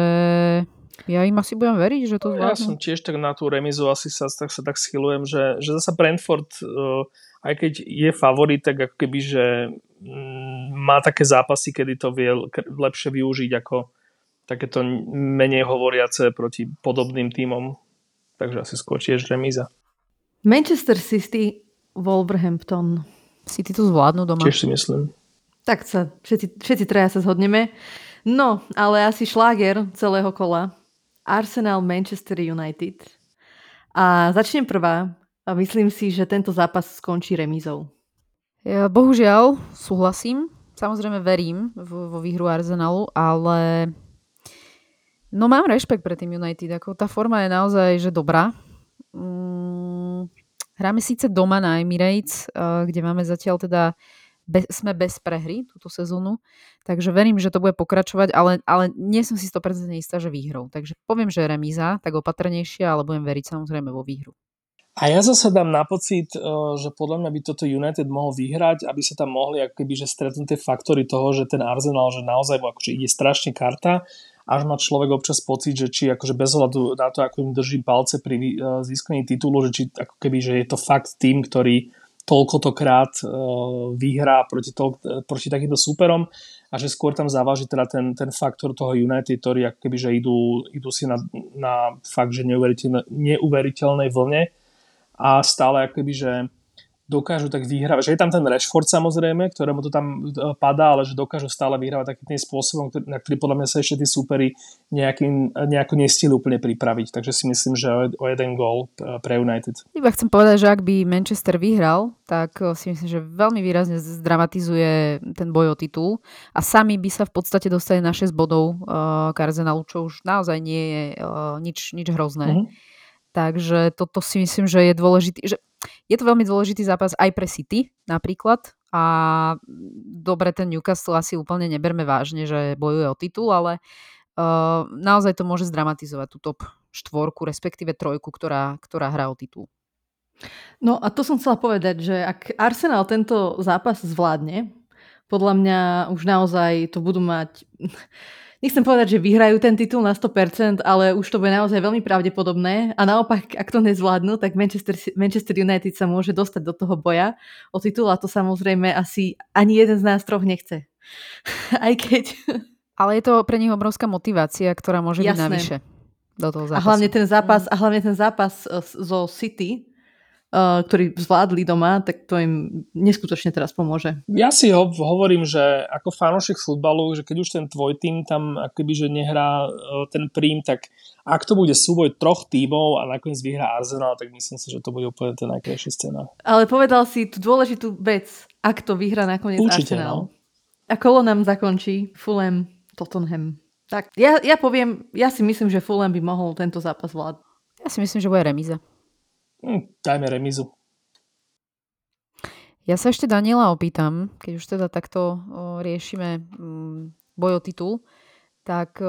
ja im asi budem veriť, že to zvládnu. Ja som tiež tak na tú remizu asi sa tak, sa tak schylujem, že, že zasa Brentford, uh, aj keď je favorit, tak ako keby, že mm, má také zápasy, kedy to vie lepšie využiť ako takéto menej hovoriace proti podobným tímom. Takže asi skôr tiež remíza. Manchester City, Wolverhampton. City to zvládnu doma. Tiež si myslím. Tak sa, všetci, všetci traja sa zhodneme. No, ale asi šláger celého kola. Arsenal Manchester United. A začnem prvá. A myslím si, že tento zápas skončí remízou. Ja bohužiaľ súhlasím. Samozrejme verím vo výhru Arsenalu, ale No mám rešpekt pre tým United, ako tá forma je naozaj že dobrá. Mm, hráme síce doma na Emirates, kde máme zatiaľ teda be, sme bez prehry túto sezónu, takže verím, že to bude pokračovať, ale, ale nie som si 100% istá, že výhrou. Takže poviem, že remíza, tak opatrnejšia, ale budem veriť samozrejme vo výhru. A ja zase dám na pocit, e, že podľa mňa by toto United mohol vyhrať, aby sa tam mohli akoby, že stretnúť tie faktory toho, že ten Arsenal, že naozaj akože ide strašne karta až má človek občas pocit, že či akože bez ohľadu na to, ako im drží palce pri e, získaní titulu, že či ako keby, že je to fakt tým, ktorý toľko krát uh, vyhrá proti, to, proti takýmto súperom a že skôr tam závaží teda ten, ten faktor toho United, ktorý ako keby, že idú, idú si na, na fakt, že neuveriteľnej, neuveriteľnej vlne a stále ako keby, že dokážu tak vyhrávať. Že je tam ten Rashford samozrejme, ktorému to tam e, padá, ale že dokážu stále vyhrávať takým tým spôsobom, na ktorý podľa mňa sa ešte tí súperi nejakým, nejako nestihli úplne pripraviť. Takže si myslím, že o jeden gól e, pre United. Iba chcem povedať, že ak by Manchester vyhral, tak e, si myslím, že veľmi výrazne zdramatizuje ten boj o titul a sami by sa v podstate dostali na 6 bodov uh, k Arsenalu, čo už naozaj nie je uh, nič, nič hrozné. Mm-hmm. Takže toto si myslím, že je dôležitý. Že je to veľmi dôležitý zápas aj pre City napríklad a dobre ten Newcastle asi úplne neberme vážne, že bojuje o titul, ale uh, naozaj to môže zdramatizovať tú top štvorku, respektíve trojku, ktorá, ktorá hrá o titul. No a to som chcela povedať, že ak Arsenal tento zápas zvládne, podľa mňa už naozaj to budú mať nechcem povedať, že vyhrajú ten titul na 100%, ale už to bude naozaj veľmi pravdepodobné. A naopak, ak to nezvládnu, tak Manchester, Manchester United sa môže dostať do toho boja o titul a to samozrejme asi ani jeden z nás troch nechce. Aj keď... Ale je to pre nich obrovská motivácia, ktorá môže Jasné. byť navyše do toho zápasu. A hlavne ten zápas, a hlavne ten zápas zo City, ktorí zvládli doma, tak to im neskutočne teraz pomôže. Ja si ho, hovorím, že ako fanúšik futbalu, že keď už ten tvoj tým tam akoby, že nehrá uh, ten príjm, tak ak to bude súboj troch tímov a nakoniec vyhrá Arsenal, tak myslím si, že to bude úplne ten najkrajší scéna. Ale povedal si tú dôležitú vec, ak to vyhrá nakoniec Určite, Arsenal. No. A kolo nám zakončí Fulham Tottenham. Tak, ja, ja poviem, ja si myslím, že Fulham by mohol tento zápas vládť. Ja si myslím, že bude remíza. Hm, dajme remizu. Ja sa ešte Daniela opýtam, keď už teda takto riešime mm, boj o titul, tak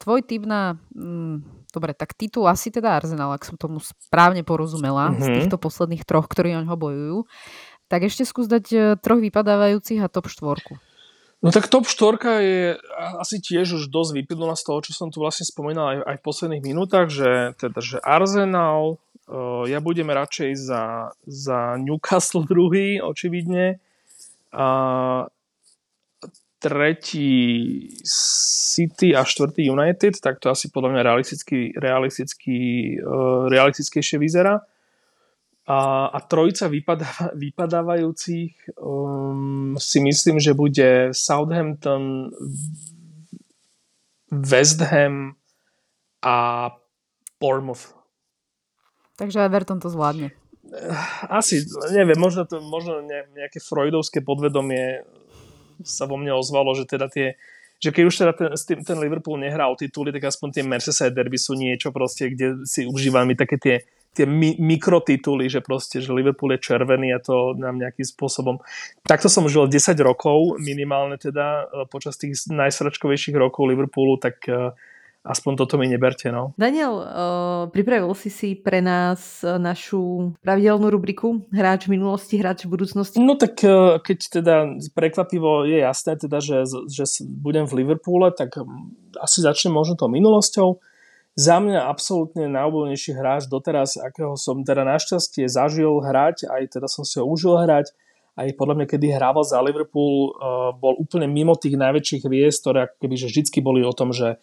tvoj typ na... Mm, dobre, tak titul asi teda Arsenal, ak som tomu správne porozumela, mm-hmm. z mhm. týchto posledných troch, ktorí o ňo bojujú. Tak ešte skús dať e, troch vypadávajúcich a top štvorku. No tak top 4 je asi tiež už dosť vyplnula z toho, čo som tu vlastne spomínal aj, aj v posledných minútach, že, teda, že Arsenal, ja budem radšej za, za Newcastle druhý, očividne. A tretí City a štvrtý United, tak to asi podľa mňa realisticky, realisticky, uh, realistickejšie vyzerá. A, a trojica vypadáva, vypadávajúcich um, si myslím, že bude Southampton, West Ham a Bournemouth. Takže Everton to zvládne. Asi, neviem, možno, to, možno nejaké freudovské podvedomie sa vo mne ozvalo, že teda tie, že keď už teda ten, ten Liverpool nehrá o tituly, tak aspoň tie Merseyside derby sú niečo proste, kde si užívame také tie, tie mi, mikrotituly, že proste, že Liverpool je červený a to nám nejakým spôsobom. Takto som žil 10 rokov, minimálne teda e, počas tých najsračkovejších rokov Liverpoolu, tak uh, aspoň toto mi neberte. No. Daniel, uh, pripravil si si pre nás našu pravidelnú rubriku Hráč minulosti, hráč budúcnosti? No tak uh, keď teda prekvapivo je jasné, teda, že, že budem v Liverpoole, tak asi začnem možno tou minulosťou. Za mňa absolútne najobľúbenejší hráč doteraz, akého som teda našťastie zažil hrať, aj teda som si ho užil hrať, aj podľa mňa, kedy hrával za Liverpool, uh, bol úplne mimo tých najväčších hviezd, ktoré ako keby, že vždycky boli o tom, že,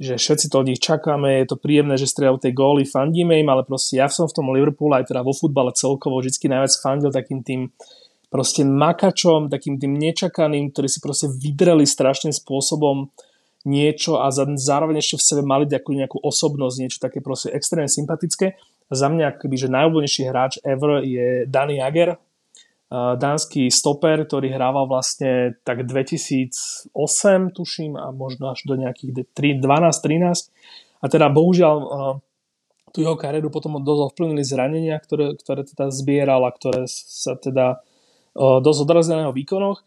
že všetci to od nich čakáme, je to príjemné, že strieľajú tie góly, fandíme im, ale proste ja som v tom Liverpoole aj teda vo futbale celkovo vždycky najviac fandil takým tým proste makačom, takým tým nečakaným, ktorí si proste vydreli strašným spôsobom niečo a zároveň ešte v sebe mali nejakú, nejakú osobnosť, niečo také proste extrémne sympatické. Za mňa akoby, že najobľúbenejší hráč ever je Danny Jager, dánsky stoper, ktorý hrával vlastne tak 2008, tuším, a možno až do nejakých 12-13. A teda bohužiaľ tú jeho kariéru potom dosť ovplyvnili zranenia, ktoré, ktoré teda zbieral a ktoré sa teda dosť odrazili na jeho výkonoch.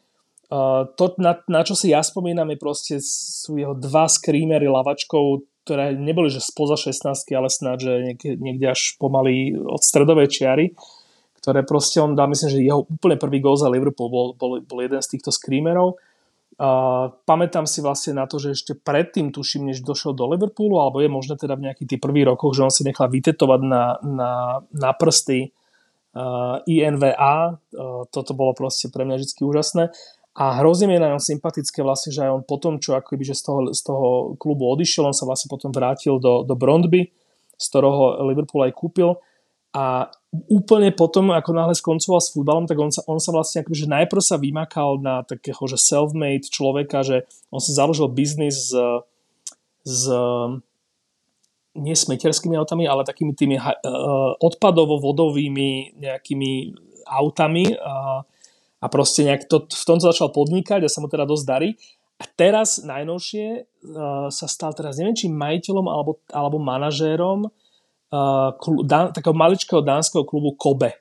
To, na, na čo si ja spomínam, je proste sú jeho dva screamery lavačkou, ktoré neboli že spoza 16, ale snáď, že niekde, niekde až pomaly od stredovej čiary ktoré proste on dá, myslím, že jeho úplne prvý gol za Liverpool bol, bol, bol jeden z týchto screamerov. Uh, pamätám si vlastne na to, že ešte predtým, tuším, než došiel do Liverpoolu, alebo je možné teda v nejakých tých prvých rokoch, že on si nechal vytetovať na, na, na prsty uh, INVA. Uh, toto bolo proste pre mňa vždy úžasné. A hrozne mi je na ňom sympatické vlastne, že aj on potom, čo akoby, že z toho, z toho klubu odišiel, on sa vlastne potom vrátil do, do Brondby, z ktorého Liverpool aj kúpil a úplne potom, ako náhle skoncoval s futbalom, tak on sa, on sa vlastne akože najprv sa vymakal na takého, že self-made človeka, že on si založil biznis s, s nie smeterskými autami, ale takými tými uh, odpadovo-vodovými nejakými autami uh, a proste nejak to, v tomto začal podnikať a sa mu teda dosť darí. A teraz najnovšie uh, sa stal teraz, neviem či majiteľom alebo, alebo manažérom uh, dan, takého maličkého dánskeho klubu Kobe,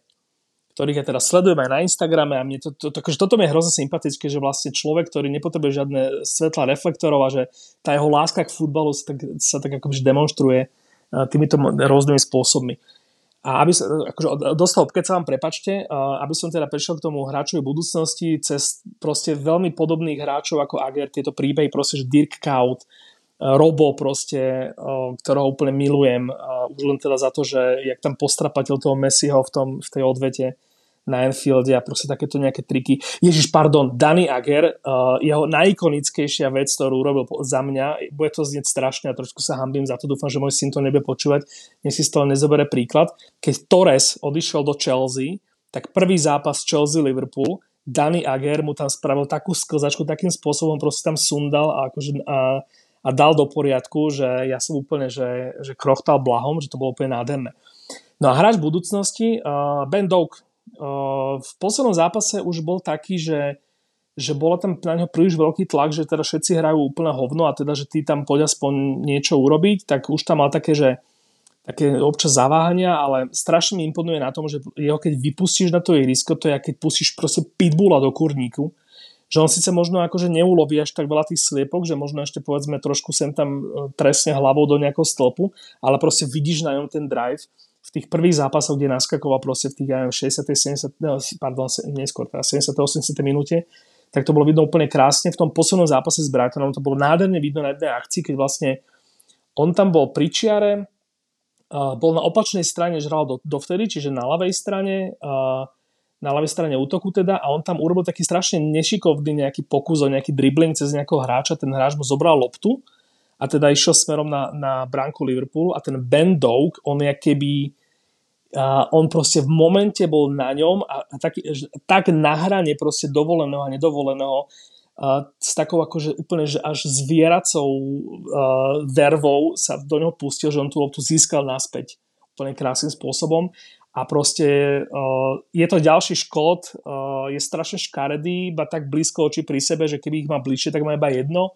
ktorých ja teraz sledujem aj na Instagrame a mne to, to, to, akože toto mi je hrozne sympatické, že vlastne človek, ktorý nepotrebuje žiadne svetla reflektorov a že tá jeho láska k futbalu sa tak, sa tak akože demonstruje uh, týmito rôznymi spôsobmi. A aby sa, akože dostal, keď sa vám prepačte, uh, aby som teda prešiel k tomu hráčovi budúcnosti cez proste veľmi podobných hráčov ako Ager, tieto príbehy, proste, že Dirk Kaut, Robo proste, ktorého úplne milujem, už len teda za to, že jak tam postrapatil toho Messiho v, tom, v tej odvete na Enfielde a proste takéto nejaké triky. Ježiš, pardon, Danny Ager, jeho najikonickejšia vec, ktorú urobil za mňa, bude to znieť strašne a trošku sa hambím za to, dúfam, že môj syn to nebude počúvať, nech si z toho nezobere príklad. Keď Torres odišiel do Chelsea, tak prvý zápas Chelsea-Liverpool, Danny Ager mu tam spravil takú sklzačku, takým spôsobom proste tam sundal a akože a a dal do poriadku, že ja som úplne, že, že krochtal blahom, že to bolo úplne nádherné. No a hráč budúcnosti, uh, Ben Doak, uh, v poslednom zápase už bol taký, že, že bolo tam na neho príliš veľký tlak, že teda všetci hrajú úplne hovno a teda, že ty tam poď aspoň niečo urobiť, tak už tam mal také, že také občas zaváhania, ale strašne mi imponuje na tom, že jeho keď vypustíš na to ihrisko, to je keď pustíš proste pitbula do kurníku, že on síce možno akože neuloví až tak veľa tých sliepok, že možno ešte povedzme trošku sem tam e, trestne hlavou do nejakého stĺpu, ale proste vidíš na ňom ten drive v tých prvých zápasoch, kde naskakoval proste v tých ja 60. 70. No, pardon, neskôr, teda 70. 80. minúte, tak to bolo vidno úplne krásne. V tom poslednom zápase s Brightonom to bolo nádherne vidno na jednej akcii, keď vlastne on tam bol pri čiare, uh, bol na opačnej strane, že hral do, dovtedy, čiže na ľavej strane, uh, na ľavej strane útoku teda a on tam urobil taký strašne nešikovný nejaký pokus o nejaký dribbling cez nejakého hráča, ten hráč mu zobral loptu a teda išiel smerom na, na bránku Liverpoolu a ten Ben Doak, on je keby a on proste v momente bol na ňom a, a tak, tak na hrane proste dovoleného a nedovoleného a s takou akože úplne že až zvieracou vervou sa do neho pustil, že on tú loptu získal naspäť úplne krásnym spôsobom a proste uh, je to ďalší škód, uh, je strašne škaredý, iba tak blízko oči pri sebe, že keby ich má bližšie, tak má iba jedno.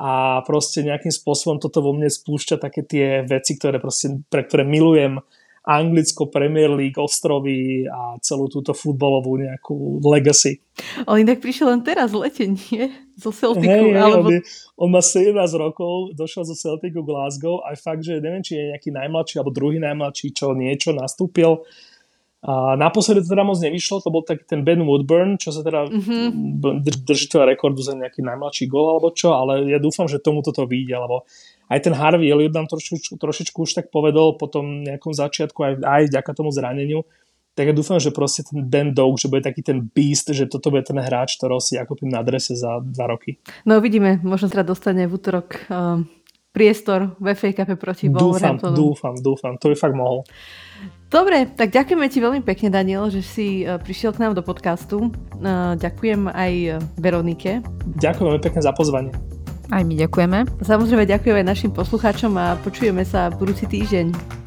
A proste nejakým spôsobom toto vo mne spúšťa také tie veci, ktoré proste, pre ktoré milujem Anglicko, Premier League, ostrovy a celú túto futbalovú nejakú legacy. On inak prišiel len teraz v lete, nie? Zo Celticu. Hey, alebo... on, je, on má 17 rokov, došiel zo Celticu Glasgow a fakt, že neviem, či je nejaký najmladší alebo druhý najmladší, čo niečo nastúpil. A naposledy to teda moc nevyšlo, to bol taký ten Ben Woodburn, čo sa teda mm-hmm. držiteľ rekordu za nejaký najmladší gol alebo čo, ale ja dúfam, že tomu toto vyjde, lebo aj ten Harvey Elliot nám trošičku, trošičku už tak povedal po tom nejakom začiatku, aj, aj vďaka tomu zraneniu, tak ja dúfam, že proste ten Ben Doak, že bude taký ten beast, že toto bude ten hráč, ktorého si ako na adrese za dva roky. No uvidíme, možno sa dostane v útorok um, priestor v FA Cup proti Dúfam, dúfam, dúfam, to by fakt mohol. Dobre, tak ďakujeme ti veľmi pekne, Daniel, že si uh, prišiel k nám do podcastu. Uh, ďakujem aj uh, Veronike. Ďakujem veľmi pekne za pozvanie. Aj my ďakujeme. Samozrejme ďakujeme aj našim poslucháčom a počujeme sa budúci týždeň.